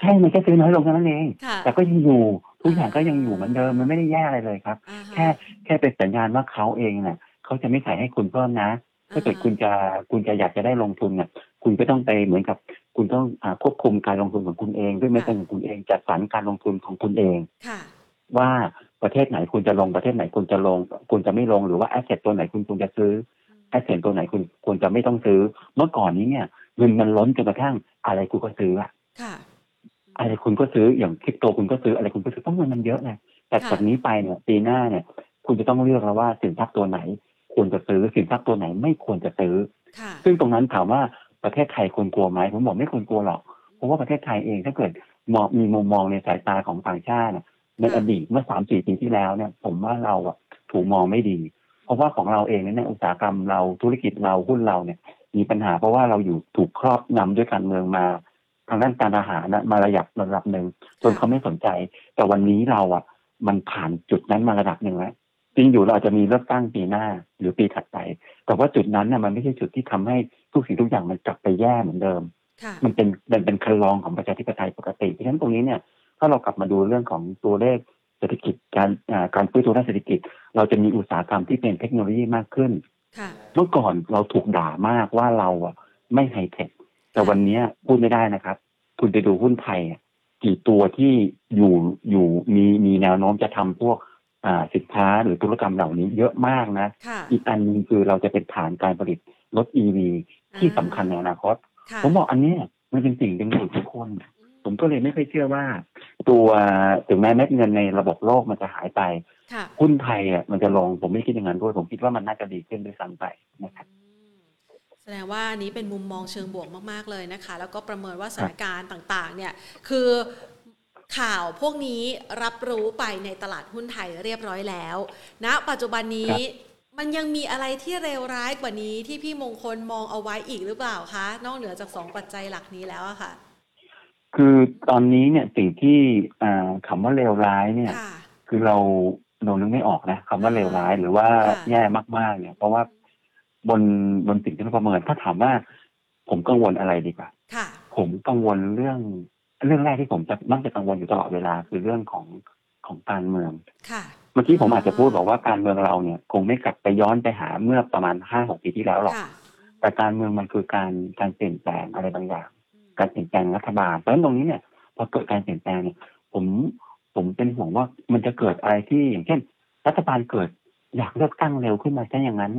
[SPEAKER 2] ใช่มันแค่ซื้อน้อยลงเท่านั้นเอง
[SPEAKER 1] ค่ะ
[SPEAKER 2] แต่ก็ยังอยู่ทุกอย่างก็ยังอยู่เหมือนเดิมมันไม่ได้แย่อะไรเลยครับ
[SPEAKER 1] อ่าฮะ
[SPEAKER 2] แค่แค่เป็นสัญญาณว่าเขาเองเนี่ยเขาจะไม่ใส่ให้คุณเพิ่มนะ ถ้าเกิดคุณจะคุณจะอยากจะได้ลงทุนเนี่ยคุณก็ต้องไปเหมือนกับ คุณต้องอาควบคุมการลงทุนของคุณเองด้วยเม็ดเงินของคุณเองจัดสรรการลงทุนของคุณเอง
[SPEAKER 1] ค่ะ
[SPEAKER 2] ว่าประเทศไหนคุณจะลงประเทศไหนคุณจะลง คุณจะไม่ลงหรือว่า asset ตัวไหนคุณควรจะซื้อ asset ตัวไหนคุณควรจะไม่ต้องซื้อ เมื่อก่อนนี้เนี่ยเงินมันล้นจนกระทั่งอะไรคุณก็ซื้ออะ
[SPEAKER 1] ค่ะ
[SPEAKER 2] อะไรคุณก็ซื้ออย่างคริปโตคุณก็ซื้ออะไรคุณก็ซื้อต้องเงินมันเยอะไงแต่
[SPEAKER 1] ค่ะ
[SPEAKER 2] จากนี้ไปเนี่ยปีหน้าเนี่ย คุณจะต้องเลือกแล้วว่าสินทรัพย์ตัวไหน ควรจะซื้อสินทรัพย์ตัวไหนไม่ควรจะซื้อ
[SPEAKER 1] ค่ะ
[SPEAKER 2] ซึ่งตรงนั้นถามว่าประเทศไทยควรกลัวไหมผมบอกไม่ควรกลัวหรอกเพราะว่าประเทศไทยเองถ้าเกิดมองมีมุมมองในสายตาของต่างชาติน่ะใน
[SPEAKER 1] ค่ะ
[SPEAKER 2] อดีตเมื่อสามสี่ปีที่แล้วเนี่ย ผมว่าเราอะถูกมองไม่ดี เพราะว่าของเราเองเนี่ยอุตสาหกรรมเราธุรกิจเราหุ้นเราเนี่ย มีปัญหาเพราะว่าเราอยู่ถูกครอบงำด้วยการเมืองมาทางด้านการอาหารนะมาระยับระดับหนึ่งจนเขาไม่สนใจ แต่วันนี้เราอะ มันผ่านจุดนั้นมาระดับหนึ่งแล้ว จริงอยู่เราอาจจะมีเลือกตั้งปีหน้าหรือปีถัดไป แต่ว่าจุดนั้นน่ะมันไม่ใช่จุดที่ทำให้ทุกสิ่งทุกอย่างมันกลับไปแย่เหมือนเดิม
[SPEAKER 1] ค่ะ
[SPEAKER 2] มันเป็นมันเป็นคันลองของประชาธิปไตยปกติเพราะฉะนั้นตรงนี้เนี่ยถ้าเรากลับมาดูเรื่องของตัวเลขเศรษฐกิจการอ่าการฟื้นตัวด้านเศรษฐกิจ เราจะมีอุตสาหกรรมที่เป็นเทคโนโลยีมากขึ้น
[SPEAKER 1] ค่ะ
[SPEAKER 2] เมื่อก่อนเราถูกด่ามากว่าเราอะไม่ไฮเทคแต่วันเนี้ยพูดไม่ได้นะครับ คุณไปดูหุ้นไทยอะกี่ตัวที่อยู่อยู่มีมีแนวโน้มจะทำพวกอ่า สินค้าหรือธุรกรรมเหล่านี้เยอะมากนะ
[SPEAKER 1] ค่ะ
[SPEAKER 2] อีกอันหนึงคือเราจะเป็นฐานการผลิตรถ EV ที่สำคัญในอนาคต
[SPEAKER 1] ค่ะ
[SPEAKER 2] ผมบอกอันเนี้ยมันเป็นสิ่งดึงดูดทุกคน ผมก็เลยไม่ค่อยเชื่อว่า ตัวถึงแม้เม็ดเงินในระบบโลกมันจะหายไป
[SPEAKER 1] ค่ะ
[SPEAKER 2] หุ้นไทยอะมันจะลงผมไม่คิดอย่างนั้นด้วย ผมคิดว่ามันน่าจะดีขึ้นด้วยซ้ำไปนะครับ
[SPEAKER 1] อืมแสดงว่าอันนี้เป็นมุมมองเชิงบวกมาก ๆ เลยนะคะ แล้วก็ประเมินว่าสถานการณ์ต่าง ๆ เนี่ย คือ ข่าวพวกนี้รับรู้ไปในตลาดหุ้นไทยเรียบร้อยแล้วณนะปัจจุบันนี้มันยังมีอะไรที่เลวร้ายกว่านี้ที่พี่มงคลมองเอาไว้อีกหรือเปล่าคะ นอกเหนือจากสองปัจจัยหลักนี้แล้วอะค่ะ
[SPEAKER 2] คือตอนนี้เนี่ยสิ่งที่คำว่าเลวร้ายเนี่ย คือเราเรานึกไม่ออกนะคำว่าเลวร้ายหรือว่าแย่มากๆเนี่ย เพราะว่าบนบนสิ่งที่เราประเมินถ้าถามว่า ผมกังวลอะไรดีกว่าผมกังวลเรื่อง เรื่องแรกที่ผมจะมักจะกังวลอยู่ตลอดเวลาคือเรื่องของของการเมือง
[SPEAKER 1] ค่ะ
[SPEAKER 2] เมื่อกี้ผมอาจจะพูดบอกว่าการเมืองเราเนี่ย คงไม่กลับไปย้อนไปหาเมื่อประมาณห้าหกปีที่แล้วหรอก แต่การเมืองมันคือการการเปลี่ยนแปลงอะไรบางอย่าง การเปลี่ยนแปลงรัฐบาลเพราะฉะนั้นตรงนี้เนี่ยพอเกิดการเปลี่ยนแปลงเนี่ย ผมผมเป็นห่วงว่ามันจะเกิดอะไรที่อย่างเช่น รัฐบาลเกิดอยากเลือกตั้งเร็วขึ้นมาแค่อย่างนั้น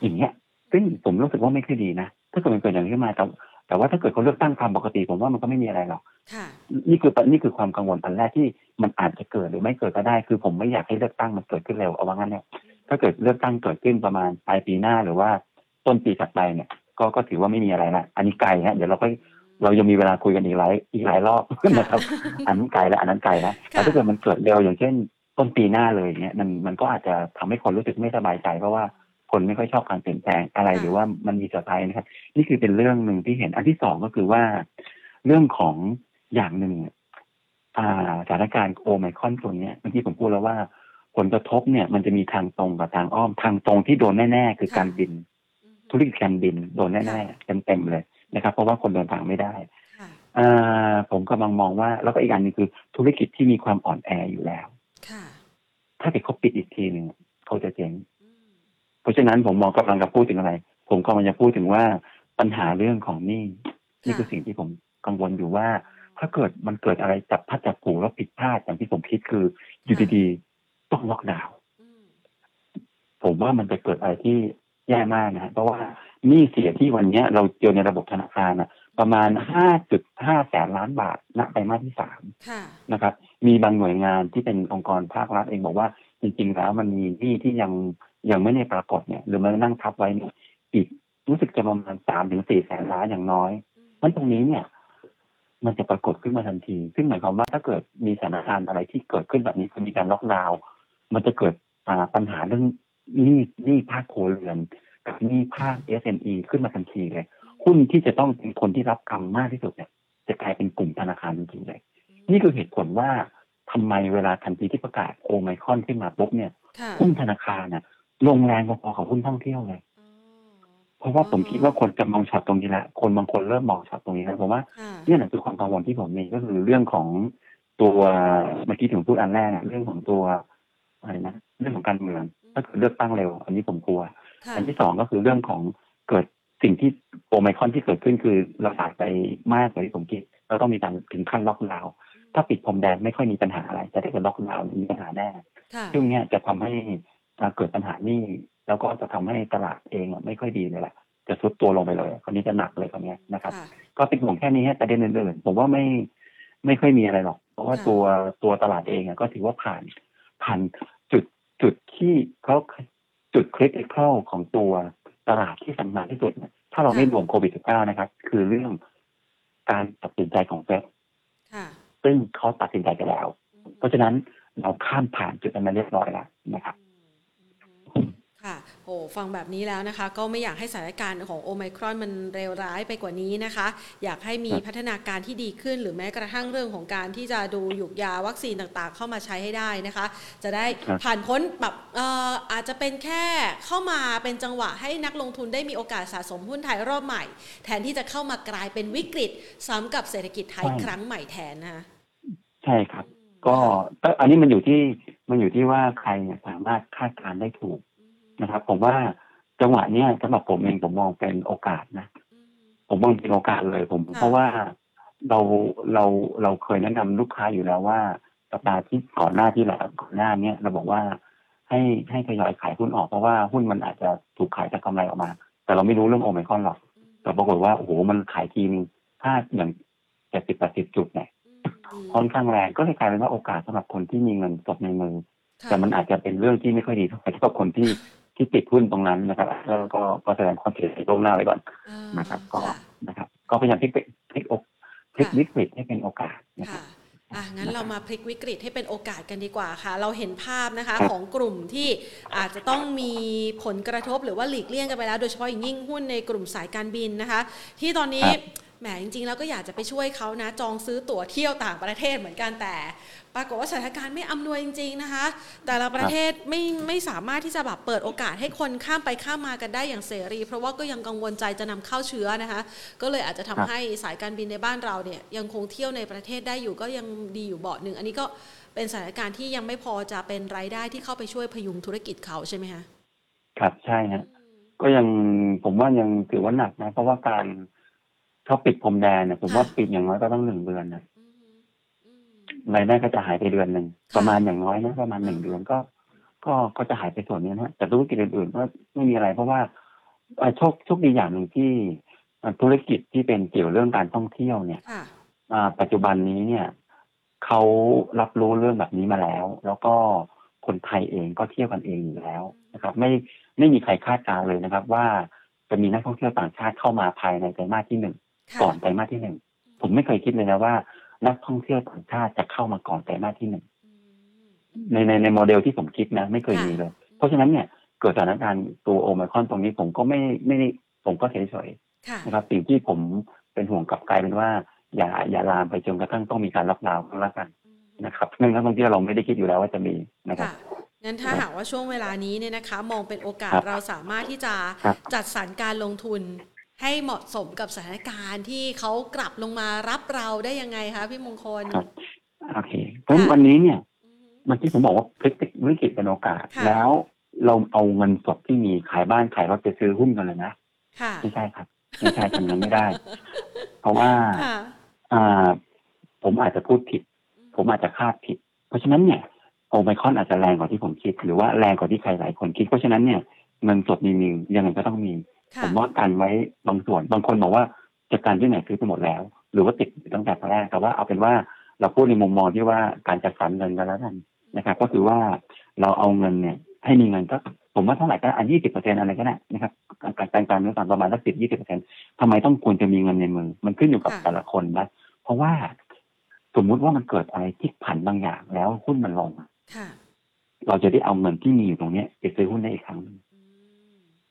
[SPEAKER 2] อย่างเงี้ยซึ่งผมรู้สึกว่าไม่ค่อยดีนะถ้าเกิดมันเกิดอย่างนี้ขึ้นมาแต่ แต่ว่าถ้าเกิดเขาเลือกตั้งตามปกติผมว่ามันก็ไม่มีอะไรหรอกนี่คือนี่คือความกังวลอันแรกที่มันอาจจะเกิดหรือไม่เกิดก็ได้ คือผมไม่อยากให้เลือกตั้งมันเกิดขึ้นเร็วเอาว่างั้นเนี่ยถ้าเกิดเลือกตั้งเกิดขึ้นประมาณปลายปีหน้าหรือว่าต้นปีถัดไปเนี่ย ก็ก็ถือว่าไม่มีอะไรละอันนี้ไกลฮะเดี๋ยวเราก็เรายังมีเวลาคุยกันอีกหลายอีกหลายรอบนะครับ อันนั้นไกลแล้วอันนั้นไกลแล้วแต่ถ้าเกิดมันเกิดเร็วอย่างเช่น ต้นปีหน้าเลยเนี่ยมันมันก็อาจจะทำให้คนรู้สึกไม่สบายใจเพราะว่า คนไม่ค่อยชอบการเปลี่ยนแปลงอะไรหรือว่ามันมีเซอร์ไพรส์นะครับ นี่คือเป็นเรื่องหนึ่งที่เห็นอันที่สองก็คือว่า เรื่องของอย่างหนึ่งอ่าสถานการณ์โอไมคอนตัวนี้เมื่อกี้ผมพูดแล้วว่า ผลกระทบเนี่ย มันจะมีทางตรงกับทางอ้อมทางตรงที่โดนแน่ๆ คือการบิน ธุรกิจการบินโดนแน่ๆเต็มๆเลยนะครับ เพราะว่าคนเดินทางไม่ได้อ่าผมกำลังมองว่าแล้วก็อีกอันนึงคือธุรกิจที่มีความอ่อนแออยู่แล้วถ้าเกิดเขาปิดอีกทีหนึ่งเขาจะเจ๊ง ราะฉะนั้นผมมองกำลังจะพูดถึงอะไร ผมกำลังจะพูดถึงว่าปัญหาเรื่องของหนี้นี่คือสิ่งที่ผมกังวลอยู่ว่า ถ้าเกิดมันเกิดอะไรจับพัดจับผูแล้วผิดพลาดอย่างที่ผมคิดคืออยู่ดีๆต้องล็อกดาวน์ผมว่ามันจะเกิดอะไรที่แย่มากนะเพราะว่านี่เสียที่วันนี้เราเจอในระบบธนาคารนะประมาณห้าจุดห้าแสนล้านบาทณไตรมาสที่สามนะครับ มีบางหน่วยงานที่เป็นองค์กรภาครัฐเองบอกว่า จริงๆแล้วมันมีหนี้ที่ยังยังไม่ได้ปรากฏเนี่ย หรือมันนั่งทับไว้เนี่ยอีกรู้สึกจะประมาณสามถึงสี่แสนล้านอย่างน้อยมันตรงนี้เนี่ย มันจะปรากฏขึ้นมาทันที ซึ่งหมายความว่าถ้าเกิดมีสถานการณ์อะไรที่เกิดขึ้นแบบนี้คือมีการล็อกดาวน์มันจะเกิดปัญหาเรื่องหนี้หนี้ภาคโคเรือนกับหนี้ภาค SME ขึ้นมาทันทีเลยหุ้นที่จะต้องเป็นคนที่รับกรรมมากที่สุดเนี่ย จะกลายเป็นกลุ่มธนาคารจริงๆเลย นี่คือเหตุผลว่า ทำไมเวลาทันทีที่ประกาศโอไมครอนขึ้นมาปุ๊บเนี่ยหุ้นธนาคารเนี่ยลงแรงพอๆกับหุ้นท่องเที่ยวเลยเพราะว่าผมคิดว่าคนจะมองช็อตตรงนี้แหละคนบางคนเริ่มมองช็อตตรงนี้แล้วผมว่าเนี่ยคือความกังวลที่ผมมีก็คือเรื่องของตัวเมื่อกี้ถึงพูดอันแรกเรื่องของตัวอะไรนะเรื่องของการเมืองถ้าเกิดเลือกตั้งเร็ว อันนี้ผมกลัว อันที่สองก็คือเรื่องของเกิดสิ่งที่โอไมคอนที่เกิดขึ้นคือระบาดไปมากกว่าที่ผมคิดเราต้องมีการถึงขั้นล็อกดาวน์ ถ้าปิดพรมแดนไม่ค่อยมีปัญหาอะไร แต่ถ้าเกิดล็อกดาวน์มีปัญหาแน่ซึ่งเนี้ยจะทำให้เกิดปัญหานี้แล้วก็จะทำให้ตลาดเองไม่ค่อยดีเลยแหละจะซุดตัวลงไปเลยคนนี้จะหนักเลยคนนี้นะครับ ก็เป็นห่วงแค่นี้แต่ประเด็นอื่นๆผมว่าไม่ไม่ค่อยมีอะไรหรอก เพราะว่าตัวตัวตลาดเองก็ถือว่าผ่านผ่านจุดจุดที่เขาจุดคลิกเข้าของตัวตลาดที่สำคัญที่สุด ถ้าเราไม่รวมโควิด -19 นะครับ คือเรื่องการตัดสินใจของเฟด ซึ่งเขาตัดสินใจไปแล้ว เพราะฉะนั้นเราข้ามผ่านจุดนั้นมาเรียบร้อยแล้วนะครับ
[SPEAKER 1] โอ้ฟังแบบนี้แล้วนะคะ ก็ไม่อยากให้สถานการณ์ของโอไมครอนมันเร็วร้ายไปกว่านี้นะคะ อยากให้มีพัฒนาการที่ดีขึ้น หรือแม้กระทั่งเรื่องของการที่จะดูหยุกยาวัคซีนต่างๆ เข้ามาใช้ให้ได้นะคะ จะได้ผ่านพ้นแบบอาจจะเป็นแค่เข้ามาเป็นจังหวะให้นักลงทุนได้มีโอกาสสะสมหุ้นไทยรอบใหม่ แทนที่จะเข้ามากลายเป็นวิกฤตซ้ำกับเศรษฐกิจไทยครั้งใหม่แทนนะคะ
[SPEAKER 2] ใช่ครับ ก็อันนี้มันอยู่ที่มันอยู่ที่ว่าใครสามารถคาดการได้ถูก นะครับ ผมว่าจังหวะเนี้ยสำหรับผมเองผมมองเป็นโอกาสนะ ผมมองเป็นโอกาสเลยผม เพราะว่าเราเราเราเคยแนะนำลูกค้าอยู่แล้วว่าสัปดาห์ที่ก่อนหน้าที่แล้วก่อนหน้าเนี้ยเราบอกว่าให้ให้ทยอยขายหุ้นออกเพราะว่าหุ้นมันอาจจะถูกขายแต่กำไรออกมา แต่เราไม่รู้เรื่องโอไมคอนหรอกแต่ปรากฏว่าโอ้โหมันขายทีมถ้าอย่างเจ็ดสิบแปดสิบจุดเนี่ยค่อนข้างแรงก็เลยกลายเป็นว่าโอกาสสำหรับคนที่มีเงินสดในมือแต่มันอาจจะเป็นเรื่องที่ไม่ค่อยดีเท่าไหร่สำหรับคนที่ ที่ติดหุ้นตรงนั้นนะครับแล้วก็ก็แสดงความเสียใจล่วงหน้าไว้ก่อน
[SPEAKER 1] อ่า
[SPEAKER 2] นะครับก็
[SPEAKER 1] ค่ะ
[SPEAKER 2] นะครับ ก็พยายามพลิกพลิกอกพลิกวิกฤตให้เป็นโอกาสนะครั
[SPEAKER 1] ค่ะ
[SPEAKER 2] บ
[SPEAKER 1] อะงั้นเรามาพลิกวิกฤตให้เป็นโอกาสกันดีกว่าค่ะ เราเห็นภาพนะคะ
[SPEAKER 2] ครับ
[SPEAKER 1] ของกลุ่มที่อาจจะต้องมีผลกระทบหรือว่าหลีกเลี่ยงกันไปแล้ว โดยเฉพาะอย่างยิ่งหุ้นในกลุ่มสายการบินนะคะ ที่ตอนนี้
[SPEAKER 2] ครับ
[SPEAKER 1] แหมจริงๆแล้วก็อยากจะไปช่วยเขานะ จองซื้อตั๋วเที่ยวต่างประเทศเหมือนกันแต่ ปรากฏว่าสถานการณ์ไม่อำนวยจริง ๆนะคะ แต่ละประเทศไม่ไม่สามารถที่จะแบบเปิดโอกาสให้คนข้ามไปข้ามมากันได้อย่างเสรี เพราะว่าก็ยังกังวลใจจะนำเข้าเชื้อนะคะ ก็เลยอาจจะทำ
[SPEAKER 2] ครับ
[SPEAKER 1] ให้สายการบินในบ้านเราเนี่ยยังคงเที่ยวในประเทศได้อยู่ก็ยังดีอยู่เบาะหนึ่งอันนี้ก็เป็นสถานการณ์ที่ยังไม่พอจะเป็นรายได้ที่เข้าไปช่วยพยุงธุรกิจเขาใช่ไหมคะ
[SPEAKER 2] ครับใช่ฮะก็ยังผมว่ายังถือว่าหนักนะ เพราะว่าการ เขาปิดพรมแดนเนี่ยผมว่า
[SPEAKER 1] ค่ะ
[SPEAKER 2] ปิดอย่างน้อยก็ต้องหนึ่งเดือนนะ
[SPEAKER 1] อืมอืม
[SPEAKER 2] รายได้ก็จะหายไปเดือนหนึ่ง
[SPEAKER 1] ค่ะ
[SPEAKER 2] ประมาณอย่างน้อยนะประมาณหนึ่งเดือนก็ ก็ก็จะหายไปส่วนนี้นะฮะแต่ธุรกิจอื่นๆก็ไม่มีอะไรเพราะว่าเอ่อโชคโชคดีอย่างหนึ่งที่เอ่อธุรกิจที่เป็นเกี่ยวเรื่องการท่องเที่ยวเนี่ย
[SPEAKER 1] ค่ะ
[SPEAKER 2] อ่าปัจจุบันนี้เนี่ยเขารับรู้เรื่องแบบนี้มาแล้ว แล้วก็คนไทยเองก็เที่ยวกันเองอยู่แล้วนะครับ ไม่ไม่มีใครคาดการณ์เลยนะครับ ว่าจะมีนักท่องเที่ยวต่างชาติเข้ามาภายในไตรมาสที่หนึ่ง
[SPEAKER 1] ค่ะ
[SPEAKER 2] ก่อนไตรมาสที่หนึ่งผมไม่เคยคิดเลยนะว่า นักท่องเที่ยวต่างชาติจะเข้ามาก่อนไตรมาสที่หนึ่ง
[SPEAKER 1] อืม
[SPEAKER 2] ในในในโมเดลที่ผมคิดนะ ไม่เคยมีเลย เพราะฉะนั้นเนี่ยเกิดสถานการณ์ตัวโอมครอนตรงนี้ผมก็ไม่ไม่ได้ผมก็เฉยเฉยๆ
[SPEAKER 1] ค่ะ
[SPEAKER 2] นะครับสิ่งที่ผมเป็นห่วงกลับกลายเป็นว่า อย่าอย่าลามไปจนกระทั่งต้องมีการล็อกดาวน์ก็แล้วกันนะครับเรื่องนักท่องเที่ยวเราไม่ได้คิดอยู่แล้วว่าจะมีนะครับ
[SPEAKER 1] ค่ะงั้นถ้าหากว่าช่วงเวลานี้เนี่ยนะคะ มองเป็นโอกาส
[SPEAKER 2] ครับ
[SPEAKER 1] เราสามารถที่จะ
[SPEAKER 2] ครับ
[SPEAKER 1] จัดสรรการลงทุน ให้เหมาะสมกับสถานการณ์ที่เขากลับลงมารับเราได้ยังไงคะพี่มงคล
[SPEAKER 2] ครับโอเคเพราะฉะนั้น
[SPEAKER 1] ค่ะ
[SPEAKER 2] วันนี้เนี่ย
[SPEAKER 1] อืม
[SPEAKER 2] เมื่อกี้ผมบอกว่าพลิกวิกฤตเป็นโอกาส
[SPEAKER 1] ค่ะ
[SPEAKER 2] แล้วเราเอาเงินสดที่มีขายบ้านขายรถไปซื้อหุ้นกันเลยนะ
[SPEAKER 1] ค่ะ
[SPEAKER 2] ไม่ใช่ครับไม่ใช่ทำนั้นไม่ได้ เพราะว่า
[SPEAKER 1] ค่ะ
[SPEAKER 2] อ่า ผมอาจจะพูดผิด ผมอาจจะคาดผิด เพราะฉะนั้นเนี่ยโอไมครอนอาจจะแรงกว่าที่ผมคิด หรือว่าแรงกว่าที่ใครหลายคนคิด เพราะฉะนั้นเนี่ยเงินสดมีมียังไงก็ต้องมี
[SPEAKER 1] ค่ะ
[SPEAKER 2] ผมว่ากันไว้บางส่วน บางคนบอกว่าจะการที่ไหนซื้อไปหมดแล้ว หรือว่าติดตั้งแต่ตอนแรกแต่ว่าเอาเป็นว่าเราพูดในมุมมองที่ว่าการจัดสรรเงินกันแล้วกันนะครับ ก็คือว่าเราเอาเงินเนี่ย ให้มีเงินก็ผมว่าเท่าไหร่ก็อันยี่สิบเปอร์เซ็นอะไรก็ได้นะครับการการการเงินต่างประมาณสักสิบยี่สิบเปอร์เซ็นทำไมต้องควรจะมีเงินในมือมันขึ้นอยู่กับ
[SPEAKER 1] ค่ะ
[SPEAKER 2] แต่ละคนนะเพราะว่าสมมุติว่ามันเกิดอะไรที่ผันบางอย่างแล้วหุ้นมันลงอะ
[SPEAKER 1] ค่ะ
[SPEAKER 2] เราจะได้เอาเงินที่มีอยู่ตรงเนี้ยไปซื้อหุ้นได้อีกครั้งห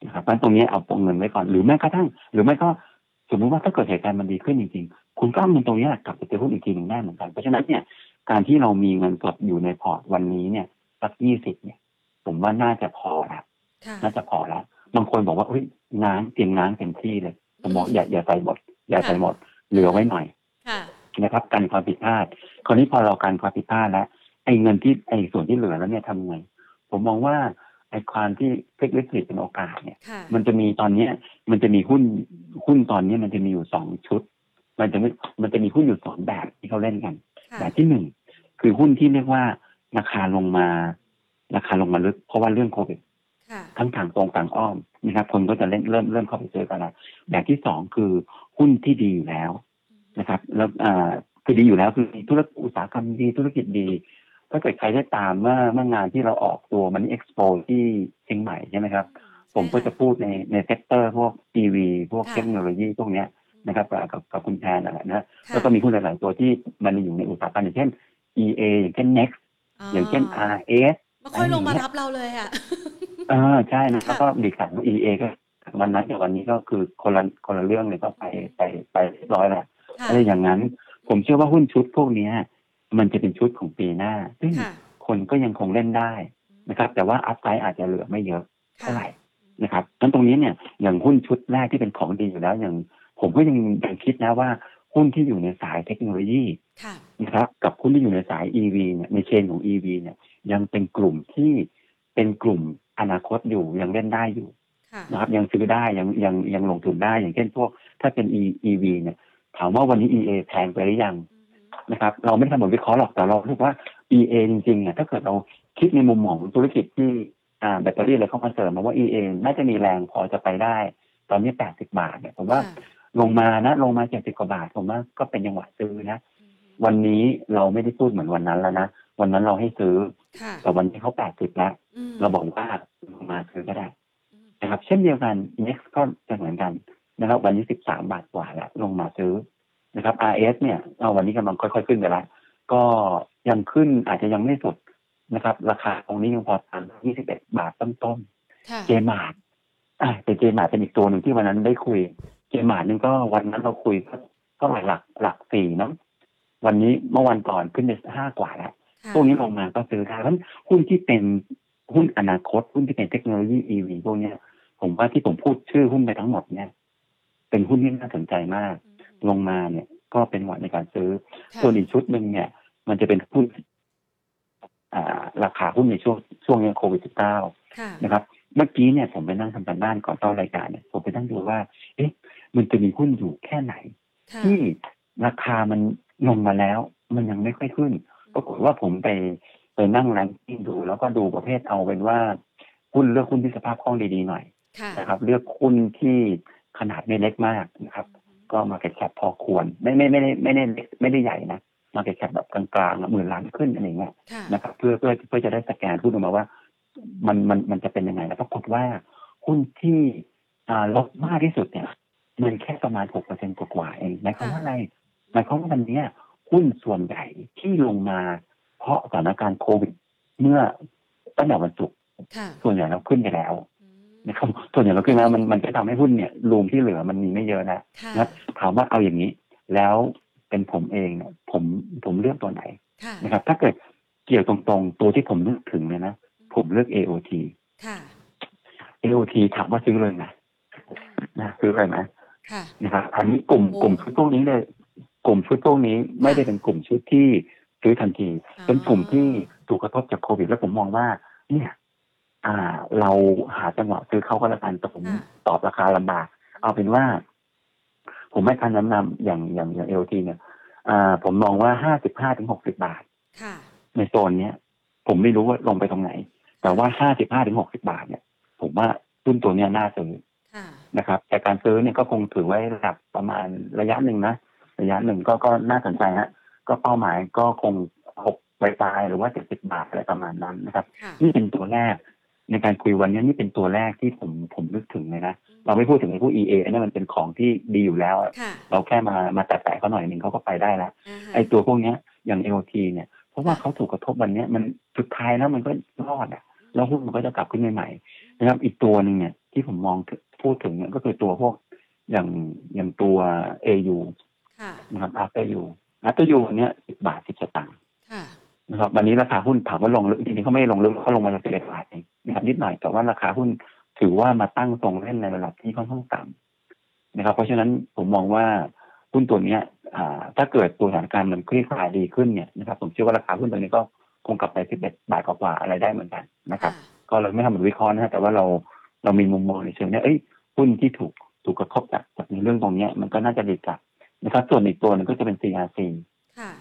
[SPEAKER 2] นึ่ง
[SPEAKER 1] อืม
[SPEAKER 2] นะครับเพราะฉะนั้นตรงนี้เอาเงินไว้ก่อนหรือแม้กระทั่ง หรือไม่ก็สมมติว่าถ้าเกิดเหตุการณ์มันดีขึ้นจริงๆ คุณก็เอาเงินตรงนี้กลับไปซื้อหุ้นอีกทีหนึ่งได้เหมือนกันเพราะฉะนั้นเนี่ยการที่เรามีเงินสดอยู่ในพอร์ตวันนี้เนี่ยสักยี่สิบเนี่ย ผมว่าน่าจะพอแล้ว
[SPEAKER 1] ค่ะ
[SPEAKER 2] น่าจะพอแล้วบางคนบอกว่าเฮ้ยง้างเตรียมง้างเต็มที่เลยผมบอกอย่าอย่าใส่หมด อย่าใส่หมดเหลือไว้หน่อย
[SPEAKER 1] ค่ะ
[SPEAKER 2] นะครับกันความผิดพลาดคราวนี้พอเรากันความผิดพลาดแล้วไอ้เงินที่ไอ้ส่วนที่เหลือแล้วเนี่ยทำไงผมมองว่า ไอ้ความที่พลิกวิกฤตเป็นโอกาสเนี่ย
[SPEAKER 1] ค่ะ
[SPEAKER 2] มันจะมีตอนเนี้ย มันจะมีหุ้นหุ้นตอนเนี้ยมันจะมีอยู่สองชุด มันจะไม่มันจะมีหุ้นอยู่สองแบบที่เขาเล่นกัน
[SPEAKER 1] ค่ะ
[SPEAKER 2] แบบที่หนึ่งคือหุ้นที่เรียกว่าราคาลงมา ราคาลงมาลึก เพราะว่าเรื่องโควิด
[SPEAKER 1] ค่ะ
[SPEAKER 2] ทั้งทางตรงทางอ้อมนะครับ คนก็จะเล่นเริ่มเริ่มเข้าไปซื้อกันแล้วแบบที่สองคือหุ้นที่ดีอยู่แล้วนะครับ แล้วอ่าคือดีอยู่แล้วคือธุรกิจอุตสาหกรรมดีธุรกิจดี ถ้าเกิดใครได้ตามเมื่อเมื่องานที่เราออกตัว Money Expo ที่เชียงใหม่ใช่ไหมครับ ผมก็จะพูดในใน sector พวก EV พวก
[SPEAKER 1] ค่ะ
[SPEAKER 2] เทคโนโลยีพวกเนี้ยนะครับกับกับกับคุณแทนนั่นแหละนะ
[SPEAKER 1] ค่ะ
[SPEAKER 2] แล้วก็มีหุ้นหลาย ๆ ตัวที่มันอยู่ในอุตสาหกรรมอย่างเช่น EA อย่างเช่น NEX อย่างเช่น RS
[SPEAKER 1] ไม่ค่อยลงมารับเราเลยอะ
[SPEAKER 2] เออใช่นะ
[SPEAKER 1] ค่ะ
[SPEAKER 2] แล้วก็ดีขัน EA ก็วันนั้นกับวันนี้ก็คือคนละคนละเรื่องเลยก็ไปไปไปเรียบร้อยแล้ว
[SPEAKER 1] ค่ะ
[SPEAKER 2] อะไรอย่างนั้น ผมเชื่อว่าหุ้นชุดพวกเนี้ย มันจะเป็นชุดของปีหน้า ซึ่ง
[SPEAKER 1] ค่ะ
[SPEAKER 2] คนก็ยังคงเล่นได้นะครับ แต่ว่าอัพไซด์อาจจะเหลือไม่เยอะ
[SPEAKER 1] ค่ะ
[SPEAKER 2] เท่าไหร่นะครับนั้นตรงนี้เนี่ยอย่างหุ้นชุดแรกที่เป็นของดีอยู่แล้วอย่างผมก็ยังยังคิดนะว่าหุ้นที่อยู่ในสายเทคโนโลยี
[SPEAKER 1] ค่ะ
[SPEAKER 2] นะครับกับหุ้นที่อยู่ในสาย EV เนี่ยในเชนของ EV เนี่ยยังเป็นกลุ่มที่เป็นกลุ่มอนาคตอยู่ยังเล่นได้อยู่
[SPEAKER 1] ค่ะ
[SPEAKER 2] นะครับยังซื้อได้ยังยังยังลงทุนได้อย่างเช่นพวก ถ้าเป็น E EV เนี่ยถามว่าวันนี้ EA แพงไปหรือยัง นะครับ เราไม่ได้ทำบทวิเคราะห์หรอกแต่เราคิดว่า EA จริงๆเนี่ยถ้าเกิดเราคิดในมุมมองของธุรกิจที่อ่าแบตเตอรี่อะไรเข้ามาเสริมมาว่า EA น่าจะมีแรงพอจะไปได้ ตอนนี้ 80 บาทเนี่ยผมว่า
[SPEAKER 1] ค่ะ
[SPEAKER 2] ลงมานะ ลงมา 70 กว่าบาทผมว่าก็เป็นจังหวะซื้อนะวันนี้เราไม่ได้พูดเหมือนวันนั้นแล้วนะวันนั้นเราให้ซื้อ
[SPEAKER 1] ค่ะ
[SPEAKER 2] แต่วันนี้เขาแปดสิบแล้ว
[SPEAKER 1] อืม
[SPEAKER 2] เราบอกว่าลงมาซื้อก็ได้
[SPEAKER 1] อืม
[SPEAKER 2] นะครับ เช่นเดียวกัน NEX ก็จะเหมือนกันนะครับวันนี้สิบสามบาทกว่าแล้วลงมาซื้อ นะครับ RS เนี่ยเอาวันนี้กำลังค่อยๆขึ้นไปแล้วก็ยังขึ้นอาจจะยังไม่สุดนะครับ ราคาตรงนี้ยังพอทานยี่สิบเอ็ดบาทต้นๆ
[SPEAKER 1] ค่ะ
[SPEAKER 2] เจมาร์ทอ่าแต่เจมาร์ทเป็นอีกตัวหนึ่งที่วันนั้นได้คุย เจมาร์ทนึงก็วันนั้นเราคุยก็ก็หลักหลักหลักสี่เนอะวันนี้เมื่อวันก่อนขึ้นไปห้ากว่าแล้ว
[SPEAKER 1] ค่ะ
[SPEAKER 2] พวกนี้ลงมาก็ซื้อได้เพราะฉะนั้นหุ้นที่เป็นหุ้นอนาคตหุ้นที่เป็นเทคโนโลยี EV พวกเนี้ย ผมว่าที่ผมพูดชื่อหุ้นไปทั้งหมดเนี่ย เป็นหุ้นที่น่าสนใจมาก ลงมาเนี่ย ก็เป็นหวัดในการซื้อ
[SPEAKER 1] ค่ะ
[SPEAKER 2] ส่วนอีกชุดหนึ่งเนี่ย มันจะเป็นหุ้นอ่าราคาหุ้นในช่วงช่วงนี้โควิด -19
[SPEAKER 1] ค่ะ
[SPEAKER 2] นะครับ เมื่อกี้เนี่ยผมไปนั่งทำการบ้านก่อนต้อนรายการเนี่ยผมไปนั่งดูว่า เอ๊ะ มันจะมีหุ้นอยู่แค่ไหน
[SPEAKER 1] ค่ะ
[SPEAKER 2] ที่ราคามันลงมาแล้ว มันยังไม่ค่อยขึ้นปรากฏว่าผมไปไปนั่ง ranking ดู แล้วก็ดูประเภทเอาเป็นว่าหุ้นเลือกหุ้นที่สภาพคล่องดีๆหน่อย
[SPEAKER 1] ค่ะ
[SPEAKER 2] นะครับ เลือกหุ้นที่ขนาดไม่เล็กมากนะครับ ก็ market cap พอควร ไม่ไม่ไม่ได้ไม่ได้เล็กไม่ได้ใหญ่นะ market cap แบบกลางๆอะหมื่นล้านขึ้นอะไรอย่างเงี้ย
[SPEAKER 1] ค่ะ
[SPEAKER 2] นะครับเพื่อเพื่อเพื่อจะได้สแกนหุ้นออกมาว่า มันมันมันจะเป็นยังไงแล้วปรากฏว่าหุ้นที่อ่าลดมากที่สุดเนี่ยมันแค่ประมาณหกเปอร์เซ็นกว่าๆเองหมายความว่าอะไรหมายความว่าวันเนี้ยหุ้นส่วนใหญ่ที่ลงมาเพราะสถานการณ์โควิด เมื่อตั้งแต่วันศุกร์
[SPEAKER 1] ค่ะ
[SPEAKER 2] ส่วนใหญ่เราขึ้นไปแล้ว
[SPEAKER 1] อืม
[SPEAKER 2] นะครับส่วนใหญ่เราขึ้นแล้วมันมันก็ทำให้หุ้นเนี่ยรูมที่เหลือมันมีไม่เยอะนะ
[SPEAKER 1] ค่ะ
[SPEAKER 2] นะถามว่าเอาอย่างนี้ แล้วเป็นผมเองเนี่ยผมผมเลือกตัวไหน
[SPEAKER 1] ค่ะ
[SPEAKER 2] นะครับ ถ้าเกิดเกี่ยวตรงๆ ตัวที่ผมนึกถึงเนี่ยนะผมเลือก AOT
[SPEAKER 1] ค่ะ
[SPEAKER 2] AOT ถามว่าซื้อเลยนะนะซื้อเลยไหม
[SPEAKER 1] ค่ะ
[SPEAKER 2] นะครับอันนี้กลุ่ม
[SPEAKER 1] โอ้
[SPEAKER 2] กลุ่มชุดพวกนี้เลยกลุ่มชุดพวกนี้ไม่ได้เป็นกลุ่มชุดที่ซื้อทันที
[SPEAKER 1] อ๋อ
[SPEAKER 2] เป็นกลุ่มที่ถูกกระทบจากโควิด แล้วผมมองว่า เนี่ย อ่า เราหาจังหวะซื้อเขาก็แล้วกันแต่ผม
[SPEAKER 1] ค่ะ
[SPEAKER 2] ตอบราคาลำบาก เอาเป็นว่า ผมไม่ทันแนะนำอย่างอย่างอย่าง AOT เนี่ยอ่าผมมองว่าห้าสิบห้าถึงหกสิบาท
[SPEAKER 1] ค่ะ
[SPEAKER 2] ในโซนเนี้ย ผมไม่รู้ว่าลงไปตรงไหน แต่ว่าห้าสิบห้าถึงหกสิบาทเนี่ย ผมว่าหุ้นตัวเนี้ยน่าซื้อ
[SPEAKER 1] ค่ะ
[SPEAKER 2] นะครับ แต่การซื้อเนี่ยก็คงถือไว้ระดับประมาณระยะหนึ่งนะระยะหนึ่งก็ก็น่าสนใจฮะก็เป้าหมายก็คงหกปลายๆหรือว่าเจ็ดสิบาทอะไรประมาณนั้นนะครับ
[SPEAKER 1] ค่ะ
[SPEAKER 2] นี่เป็นตัวแรก ในการคุยวันนี้นี่เป็นตัวแรกที่ผมผมนึกถึงเลยนะเราไม่พูดถึงไอ้ผู้ EA อันนั้นมันเป็นของที่ดีอยู่แล้วอะ
[SPEAKER 1] ค่ะ
[SPEAKER 2] เราแค่มามาแตะๆเขาหน่อยหนึ่งเขาก็ไปได้แล้ว
[SPEAKER 1] อ่าฮะ
[SPEAKER 2] ไอ้ตัวพวกเนี้ยอย่าง LT เนี่ยเพราะว่าเขาถูกกระทบวันเนี้ยมันสุดท้ายแล้วมันก็รอดอะแล้วหุ้นมันก็จะกลับขึ้นใหม่ๆนะครับอีกตัวหนึ่งเนี่ยที่ผมมองถึงพูดถึงเนี่ยก็คือตัวพวกอย่างอย่างตัว AU
[SPEAKER 1] ค่ะ
[SPEAKER 2] นะครับ After U After U วันเนี้ยสิบบาทสิบสตางค์
[SPEAKER 1] ค่ะ
[SPEAKER 2] นะครับวันนี้ราคาหุ้นถามว่าลงลึกจริงๆเขาไม่ได้ลงลึกเขาลงมาสิบเอ็ดบาทเองนะ ครับนิดหน่อยแต่ว่าราคาหุ้นถือว่ามาตั้งตรงเล่นในระดับที่ค่อนข้างต่ำนะครับ เพราะฉะนั้นผมมองว่าหุ้นตัวเนี้ยอ่าถ้าเกิดตัวสถานการณ์มันคลี่คลายดีขึ้นเนี่ยนะครับผมเชื่อว่าราคาหุ้นตัวนี้ก็คงกลับไปสิบเอ็ดบาทกว่าๆอะไรได้เหมือนกันนะครับ ก็เราไม่ทำเหมือนวิเคราะห์นะฮะแต่ว่าเราเรามีมุมมองในเชิงเนี้ยเอ้ยหุ้นที่ถูกถูกกระทบจากจากในเรื่องตรงเนี้ยมันก็น่าจะดีกลับนะครับ ส่วนอีกตัวหนึงก็จะเป็น CRC
[SPEAKER 1] ค่ะ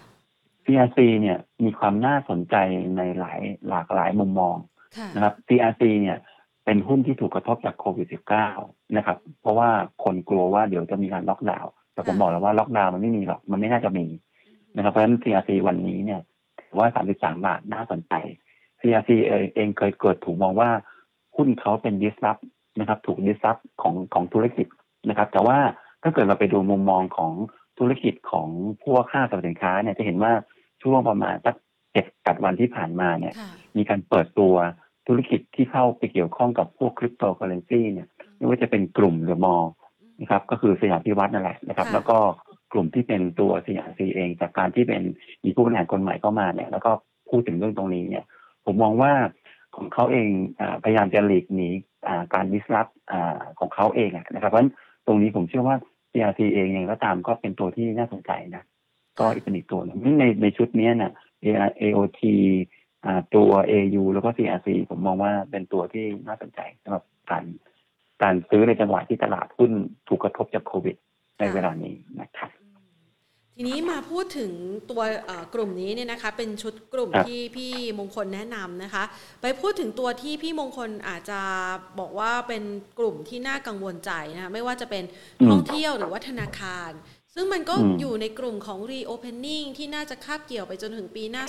[SPEAKER 2] CRC เนี่ยมีความน่าสนใจในหลายหลากหลายมุมมอง
[SPEAKER 1] ค่ะ
[SPEAKER 2] นะครับ CRC เนี่ยเป็นหุ้นที่ถูกกระทบจากโควิด -19 นะครับ เพราะว่าคนกลัวว่าเดี๋ยวจะมีการล็อกดาวน์แต่ผมบอกแล้วว่าล็อกดาวน์มันไม่มีหรอก มันไม่น่าจะมีนะครับ เพราะฉะนั้น CRC วันนี้เนี่ยถือว่า 33 บาทน่าสนใจ CRC เองเองเคยเกิดถูกมองว่าหุ้นเขาเป็น disrupt นะครับ ถูก disrupt ของของธุรกิจนะครับ แต่ว่าถ้าเกิดเราไปดูมุมมองของธุรกิจของพวกค่าสรรพสินค้าเนี่ยจะเห็นว่าช่วงประมาณสักเจ็ดกัดวันที่ผ่านมาเนี่ย
[SPEAKER 1] ค่ะ
[SPEAKER 2] มีการเปิดตัวธุรกิจที่เข้าไปเกี่ยวข้องกับพวกคริปโตเคอเรนซีเนี่ยไม่ว่าจะเป็นกลุ่มหรือมอนะครับ ก็คือสยามพิวัฒน์นั่นแหละนะครับ
[SPEAKER 1] ค่ะ
[SPEAKER 2] แล้วก็กลุ่มที่เป็นตัวสยามซีเอง จากการที่เป็นมีผู้บริหารคนใหม่เข้ามาเนี่ย แล้วก็พูดถึงเรื่องตรงนี้เนี่ย ผมมองว่าของเขาเองอาพยายามจะหลีกหนีอ่าการดิสรับของเขาเองอะนะครับเพราะฉะนั้นตรงนี้ผมเชื่อว่า CRT เองเองก็ตามก็เป็นตัวที่น่าสนใจนะ ก็อีกเป็นอีกตัวหนึงในในชุดเนี้ยน่ะ AOT อ่าตัว AU แล้วก็ CRC ผมมองว่าเป็นตัวที่น่าสนใจสำหรับการการซื้อในจังหวะที่ตลาดหุ้นถูกกระทบจากโควิด ในเวลานี้นะครับ
[SPEAKER 1] ทีนี้มาพูดถึงตัวเอ่อกลุ่มนี้เนี่ยนะคะ เป็นชุดกลุ่ม
[SPEAKER 2] ครับ
[SPEAKER 1] ที่พี่มงคลแนะนำนะคะ ไปพูดถึงตัวที่พี่มงคลอาจจะบอกว่าเป็นกลุ่มที่น่ากังวลใจนะคะไม่ว่าจะเป็น
[SPEAKER 2] อืม
[SPEAKER 1] ท่องเที่ยวหรือว่าธนาคาร ซึ่งมันก็
[SPEAKER 2] อืม
[SPEAKER 1] อยู่ในกลุ่มของ reopening ที่น่าจะคาบเกี่ยวไปจนถึงปีหน้า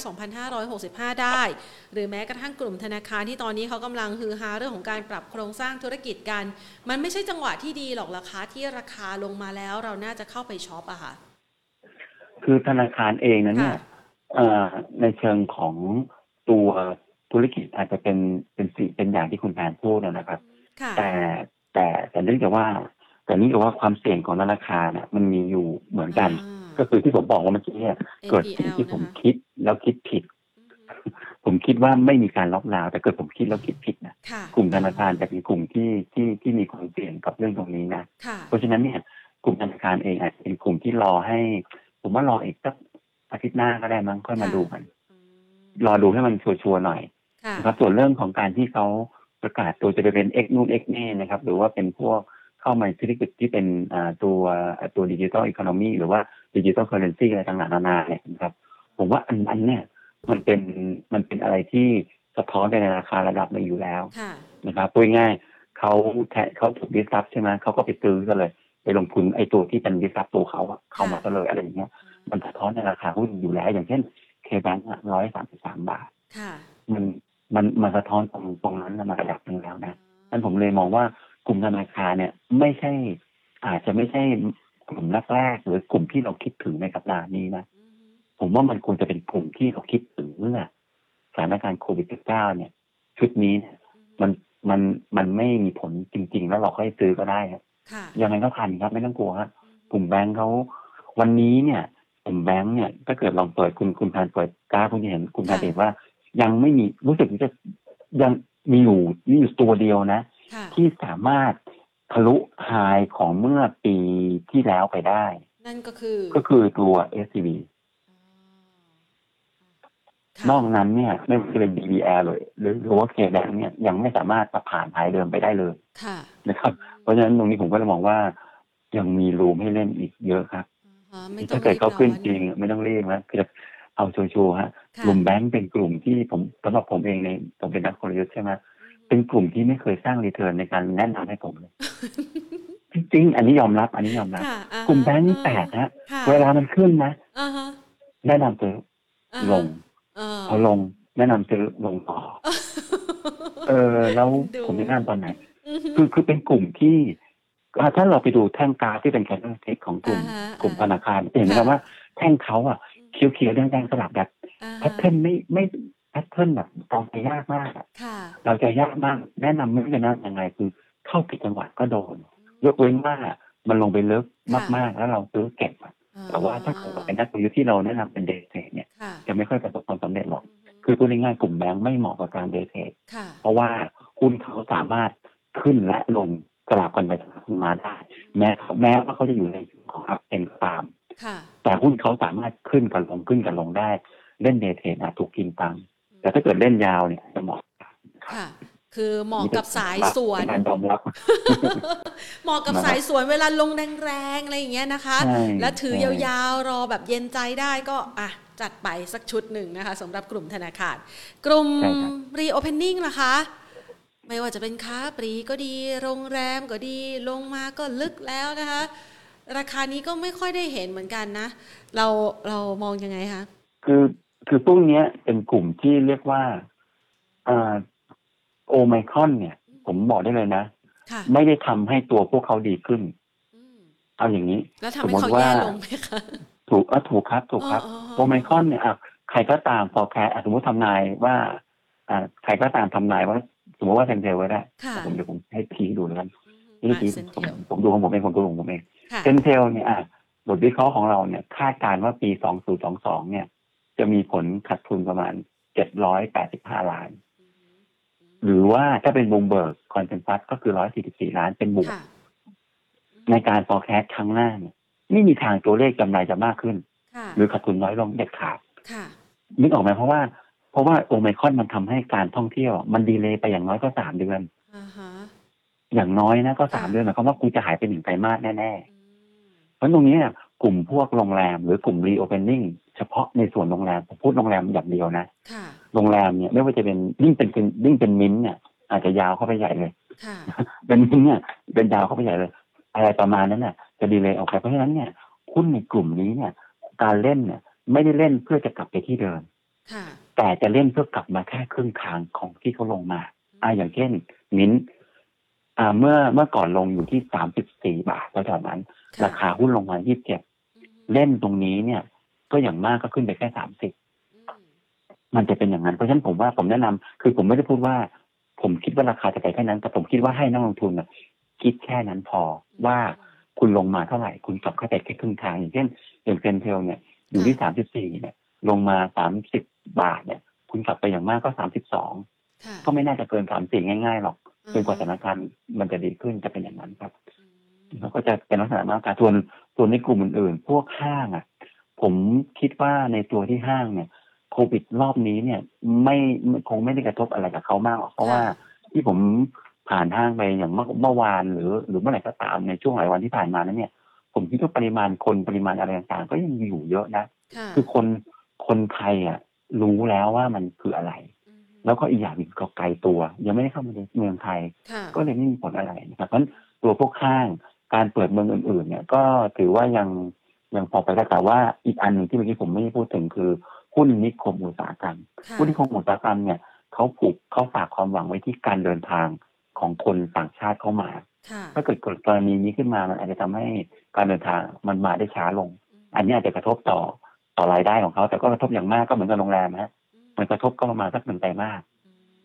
[SPEAKER 1] 2565 ได้ หรือแม้กระทั่งกลุ่มธนาคารที่ตอนนี้เขากำลังฮือฮาเรื่องของการปรับโครงสร้างธุรกิจกัน มันไม่ใช่จังหวะที่ดีหรอกราคาที่ราคาลงมาแล้วเราน่าจะเข้าไปช็อปอะค่ะ
[SPEAKER 2] คือธนาคารเองนั้นเนี่ย
[SPEAKER 1] ค่ะ
[SPEAKER 2] เอ่อในเชิงของตัวธุรกิจอาจจะเป็นเป็นสิ่งเป็นอย่างที่คุณแพนพูดนะครับ
[SPEAKER 1] ค่ะ
[SPEAKER 2] แต่แต่แต่เนื่องจากว่า แต่เนื่องจากว่าความเสี่ยงของธนาคารเนี่ยมันมีอยู่เหมือนกัน
[SPEAKER 1] อ่า
[SPEAKER 2] ก็คือที่ผมบอกว่าเมื่อกี้เนี่ยเกิดสิ่งที่ผมคิดแล้วคิดผิด ผมคิดว่าไม่มีการล็อกดาวน์แต่เกิดผมคิดแล้วคิดผิดนะ
[SPEAKER 1] ค่ะ
[SPEAKER 2] กลุ่มธนาคารจะเป็นกลุ่มที่ที่ที่มีความเสี่ยงกับเรื่องตรงนี้นะ
[SPEAKER 1] ค่ะ
[SPEAKER 2] เพราะฉะนั้นเนี่ยกลุ่มธนาคารเองอาจจะเป็นกลุ่มที่รอให้ ผมว่ารออีกสักอาทิตย์หน้าก็ได้มั้งค่อยมา
[SPEAKER 1] ค่ะ
[SPEAKER 2] ดูกัน
[SPEAKER 1] อืม
[SPEAKER 2] รอดูให้มันชัวร์ๆหน่อย
[SPEAKER 1] ค่ะ
[SPEAKER 2] นะครับส่วนเรื่องของการที่เขาประกาศตัวจะไปเป็น X นู่น X นี่นะครับ หรือว่าเป็นพวก เข้ามาธุรกิจที่เป็นอ่าตัวตัว digital economy หรือว่า digital currency อะไรต่างๆนานาเนี่ยนะครับ ผมว่าอันนั้นเนี่ยมันเป็นมันเป็นอะไรที่สะท้อนในราคาระดับหนึ่งอยู่แล้ว
[SPEAKER 1] ค่ะ
[SPEAKER 2] นะครับพูดง่ายๆเขาแทะเขาถูก disrupt ใช่ไหมเขาก็ไปซื้อก็เลย ไปลงทุนไอ้ตัวที่เป็น disrupt ตัวเขาอะเข้ามาก็เลยอะไรอย่างเงี้ย มันสะท้อนในราคาหุ้นอยู่แล้ว อย่างเช่นเคแบงค์ร้อยสามสิบสามบาท
[SPEAKER 1] ค่ะ
[SPEAKER 2] มันมันมันสะท้อนตรงตรงนั้นมาระดับหนึ่งแล้วนะนั้นผมเลยมองว่า กลุ่มธนาคารเนี่ยไม่ใช่ อาจจะไม่ใช่กลุ่มแรกๆหรือกลุ่มที่เราคิดถึงในสัปดาห์นี้นะ
[SPEAKER 1] อืม
[SPEAKER 2] ผมว่ามันควรจะเป็นกลุ่มที่เราคิดถึงเมื่อสถานการณ์โควิด -19 เนี่ย ชุดนี้เนี่ยมันมันมันไม่มีผลจริง ๆ แล้วเราค่อยซื้อก็ได้ครับ
[SPEAKER 1] ค่ะ
[SPEAKER 2] ยังไงก็ทันครับไม่ต้องกลัวครับกลุ่มแบงค์เขาวันนี้เนี่ยกลุ่มแบงค์เนี่ยถ้าเกิดลองเปิดคุณคุณทานเปิดกราฟคุณจะเห็นคุณทาน
[SPEAKER 1] ค่ะ
[SPEAKER 2] จะเห็นว่า ยังไม่มีรู้สึกจะยังมีอยู่มีอยู่ตัวเดียวนะ
[SPEAKER 1] ค่ะ
[SPEAKER 2] ที่สามารถทะลุ high ของเมื่อปีที่แล้วไปได้
[SPEAKER 1] นั่นก็คือ
[SPEAKER 2] ก็คือตัว SCB
[SPEAKER 1] ค่ะ
[SPEAKER 2] นอกนั้นเนี่ยไม่ว่าจะเป็น BBL เลยหรือหรือว่า KBank เนี่ยยังไม่สามารถมาผ่าน high เดิมไปได้เลย
[SPEAKER 1] ค่ะ
[SPEAKER 2] นะครับ เพราะฉะนั้นตรงนี้ผมก็เลยมองว่ายังมีรูมให้เล่นอีกเยอะครับ
[SPEAKER 1] อ่าไม่ต้อ
[SPEAKER 2] ถ้างเกิดเขาขึ้น
[SPEAKER 1] บร้อ
[SPEAKER 2] จริง ไม่ต้องรีบนะคือเอาชัวร์ๆฮะ
[SPEAKER 1] ค่ะ
[SPEAKER 2] กลุ่มแบงก์เป็นกลุ่มที่ผมสำหรับผมเองในผมเป็นนักกลยุทธ์ใช่ไหม เป็นกลุ่มที่ไม่เคยสร้างรีเทิร์นในการแนะนำให้ผมเลยจริงๆอันนี้ยอมรับ อันนี้ยอมรับ
[SPEAKER 1] ค่ะอ่าฮะ
[SPEAKER 2] กลุ่มแบงก์นี่แปลกนะ
[SPEAKER 1] ค่ะ
[SPEAKER 2] เวลามันขึ้นนะ
[SPEAKER 1] อ่าฮะ
[SPEAKER 2] แนะนำซื้อ
[SPEAKER 1] อ่า
[SPEAKER 2] ล
[SPEAKER 1] ฮะ
[SPEAKER 2] ง
[SPEAKER 1] เออ
[SPEAKER 2] พอลง แนะนำซื้อลงต่อ เออ แล้ว
[SPEAKER 1] ดู
[SPEAKER 2] ผมจะแนะนำตอนไหน
[SPEAKER 1] อือฮึ
[SPEAKER 2] คือคือเป็นกลุ่มที่อ่าถ้าเราไปดูแท่งกราฟที่เป็น candlestick ของกลุ่ม
[SPEAKER 1] อ่าฮะ
[SPEAKER 2] กลุ่มธนาคารจะเห็นไหมครับ
[SPEAKER 1] ค่ะ
[SPEAKER 2] ว่าแท่งเขาอะเขียวๆแดงๆสลับแบบ
[SPEAKER 1] อ่า
[SPEAKER 2] pattern ไม่ไม่ pattern แบบตองไปยากมากอะ
[SPEAKER 1] ค่ะ
[SPEAKER 2] เราจะยากมากแนะนำไม่รู้จะแนะนำยังไงคือเข้าผิดจังหวะก็โดน ยกเว้นว่ามันลงไปลึกมากๆ แล้วเราซื้อเก็บอะแต่ว่าถ้าเกิดเป็นนักลงทุนที่เราแนะนำเป็น day trade เนี่ย
[SPEAKER 1] ค่ะ
[SPEAKER 2] จะไม่ค่อยประสบความสำเร็จหรอก คือพูดง่ายๆกลุ่มแบงค์ไม่เหมาะกับการ day trade
[SPEAKER 1] ค่ะ
[SPEAKER 2] เพราะว่าหุ้นเขาสามารถขึ้นและลงสลับกันไปสลับกันมาได้ แม้แม้ว่าเขาจะอยู่ในช่วงของ uptrend ตาม
[SPEAKER 1] ค่ะ
[SPEAKER 2] แต่หุ้นเขาสามารถขึ้นกับลงขึ้นกับลงได้ เล่น day trade อาจถูกกินตังค์ แต่ถ้าเกิดเล่นยาวเนี่ยจะเหมาะ
[SPEAKER 1] ค่ะ คือเหมาะกับสายสวน
[SPEAKER 2] เป็นการยอมรับ
[SPEAKER 1] เหมาะกับสายสวนเวลาลงแรงๆอะไรอย่างเงี้ยนะคะ
[SPEAKER 2] ใช่
[SPEAKER 1] แล้วถือ
[SPEAKER 2] ใช่
[SPEAKER 1] ยาวๆรอแบบเย็นใจได้ก็อะจัดไปสักชุดหนึ่งนะคะสำหรับกลุ่มธนาคาร กลุ่ม
[SPEAKER 2] ใช่ครับ
[SPEAKER 1] reopening ล่ะคะ ไม่ว่าจะเป็นค้าปลีก็ดี โรงแรมก็ดีลงมาก็ลึกแล้วนะคะ ราคานี้ก็ไม่ค่อยได้เห็นเหมือนกันนะ เราเรามองยังไงคะ
[SPEAKER 2] คือ คือพวกเนี้ยเป็นกลุ่มที่เรียกว่าอ่าโอไมครอนเนี่ย ผมบอกได้เลยนะ
[SPEAKER 1] ค่ะ
[SPEAKER 2] ไม่ได้ทำให้ตัวพวกเขาดีขึ้น
[SPEAKER 1] อืม
[SPEAKER 2] เอาอย่างนี้
[SPEAKER 1] แล้วทำให้เขา
[SPEAKER 2] สมมุติว่า
[SPEAKER 1] แย่ลงไหมคะ
[SPEAKER 2] ถูกอะถูกครับ ถูกครับ
[SPEAKER 1] อ๋ออ๋อ
[SPEAKER 2] โอไมครอนเนี่ยอะใครก็ตามพอแคร์สมมติทำนายว่าอ่าใครก็ตามทำนายว่า สมมติว่าเซนเซลไว้ได้
[SPEAKER 1] ค่ะ
[SPEAKER 2] ผมเดี๋ยวผมให้พีดูแล้วกัน
[SPEAKER 1] อื
[SPEAKER 2] นี่
[SPEAKER 1] ม
[SPEAKER 2] พี
[SPEAKER 1] อะเซน
[SPEAKER 2] ผ
[SPEAKER 1] เท
[SPEAKER 2] ม
[SPEAKER 1] ล
[SPEAKER 2] ผมดูของผมเองผมดูของผมเอง
[SPEAKER 1] ค่ะ
[SPEAKER 2] เซนเทลเนี่ยอะบทวิเคราะห์ของเราเนี่ย คาดการณ์ว่าปี 2022 เนี่ย จะมีผลขาดทุนประมาณ785ล้าน หรือว่าถ้าเป็น Bloomberg consensus ก็คือ144ล้านเป็นบวก
[SPEAKER 1] ค่ะ
[SPEAKER 2] ในการ forecast ครั้งหน้าเนี่ยไม่มีทางตัวเลขกำไรจะมากขึ้น
[SPEAKER 1] ค่ะ
[SPEAKER 2] หรือขาดทุนน้อยลงเด็ดขาด
[SPEAKER 1] ค่ะ
[SPEAKER 2] นึกออกไหมเพราะว่า เพราะว่าโอไมครอนมันทำให้การท่องเที่ยว มัน delay ไปอย่างน้อยก็สามเดือน
[SPEAKER 1] อ่าฮะ
[SPEAKER 2] อย่างน้อยนะก็สาม
[SPEAKER 1] ค่ะ
[SPEAKER 2] เดือนหมายความว่ากูจะหายไปหนึ่งไตรมาสแน่ๆ
[SPEAKER 1] อืม
[SPEAKER 2] เพราะตรงนี้เนี่ยกลุ่มพวกโรงแรมหรือกลุ่ม reopening เฉพาะในส่วนโรงแรมผมพูดโรงแรมอย่างเดียวนะ
[SPEAKER 1] ค่ะ
[SPEAKER 2] โรงแรมเนี่ยไม่ว่าจะเป็นยิ่งเป็นยิ่งเป็นมิ้นท์เนี่ยอาจจะยาวเข้าไปใหญ่เลย
[SPEAKER 1] ค่ะ
[SPEAKER 2] เป็นมิ้นท์เนี่ยเป็นยาวเข้าไปใหญ่เลย อะไรประมาณนั้นน่ะจะดีเลยออกไปเพราะฉะนั้นเนี่ยหุ้นในกลุ่มนี้เนี่ย การเล่นเนี่ยไม่ได้เล่นเพื่อจะกลับไปที่เดิม
[SPEAKER 1] ค่ะ
[SPEAKER 2] แต่จะเล่นเพื่อกลับมาแค่ครึ่งทางของที่เขาลงมาอ่าอย่างเช่น มิ้นท์อ่าเมื่อเมื่อก่อนลงอยู่ที่สามสิบสี่บาทแล้วจากนั้น
[SPEAKER 1] ค่ะ
[SPEAKER 2] ราคาหุ้นลงมายี่สิบเจ็ดเล่นตรงนี้เนี่ย ก็อย่างมากก็ขึ้นไปแค่สามสิบ
[SPEAKER 1] อืม
[SPEAKER 2] มันจะเป็นอย่างนั้นเพราะฉะนั้นผมว่าผมแนะนำคือผมไม่ได้พูดว่า ผมคิดว่าราคาจะไปแค่นั้น แต่ผมคิดว่าให้นักลงทุนน่ะคิดแค่นั้นพอว่าคุณลงมาเท่าไหร่ คุณกลับเข้าไปแค่ครึ่งทาง อย่างเช่นอย่างเซนเทลเนี่ยอยู่ที่สามสิบสี่เนี่ย ลงมาสามสิบบาทเนี่ย คุณกลับไปอย่างมากก็สามสิบสอง
[SPEAKER 1] ค่ะ
[SPEAKER 2] ก็ไม่น่าจะเกินสามสี่ง่ายๆหรอกจนกว่าส
[SPEAKER 1] อื
[SPEAKER 2] ถามนการณ์มันจะดีขึ้นจะเป็นอย่างนั้นครับ
[SPEAKER 1] อืม
[SPEAKER 2] แล้วก็จะเป็นลักษณะมากการส่วนส่วนในกลุ่มอื่นๆ พวกห้างอะ ผมคิดว่าในตัวที่ห้างเนี่ยโควิดรอบนี้เนี่ยไม่ไม่คงไม่ได้กระทบอะไรกับเขามากหรอกเพราะว่าที่ผมผ่านห้างไปอย่างเมื่อเมื่อวานหรือ หรือเมื่อไหร่ก็ตามในช่วงหลายวันที่ผ่านมานั้นเนี่ย ผมคิดว่าปริมาณคนปริมาณอะไรต่างๆก็ยังอยู่เยอะนะ
[SPEAKER 1] ค่ะ
[SPEAKER 2] คือคนคนไทยอะ รู้แล้วว่ามันคืออะไร
[SPEAKER 1] อืม
[SPEAKER 2] แล้วก็อีกอย่างหนึ่งก็ไกลตัว ยังไม่ได้เข้ามาในเมืองไทย
[SPEAKER 1] ค่ะ
[SPEAKER 2] ก็เลยไม่มีผลอะไรนะครับเพราะฉะนั้นตัวพวกห้างการเปิดเมืองอื่น ๆ เนี่ย ก็ถือว่ายัง ยังพอไปได้แต่ว่าอีกอันหนึ่งที่เมื่อกี้ผมไม่ได้พูดถึงคือหุ้นนิคมอุตสาหกรรม
[SPEAKER 1] ค่ะ
[SPEAKER 2] หุ้นนิคมอุตสาหกรรมเนี่ยเขาผูกเขาฝากความหวังไว้ที่การเดินทางของคนต่างชาติเข้ามา
[SPEAKER 1] ค่ะ
[SPEAKER 2] ถ้าเกิดเกิดกรณีนี้ขึ้นมามันอาจจะทำให้การเดินทางมันมาได้ช้าลง อันนี้อาจจะกระทบต่อต่อรายได้ของเขา แต่ก็กระทบอย่างมากก็เหมือนกับโรงแรมนะฮะมันกระทบก็ประมาณสักหนึ่งไตรมาส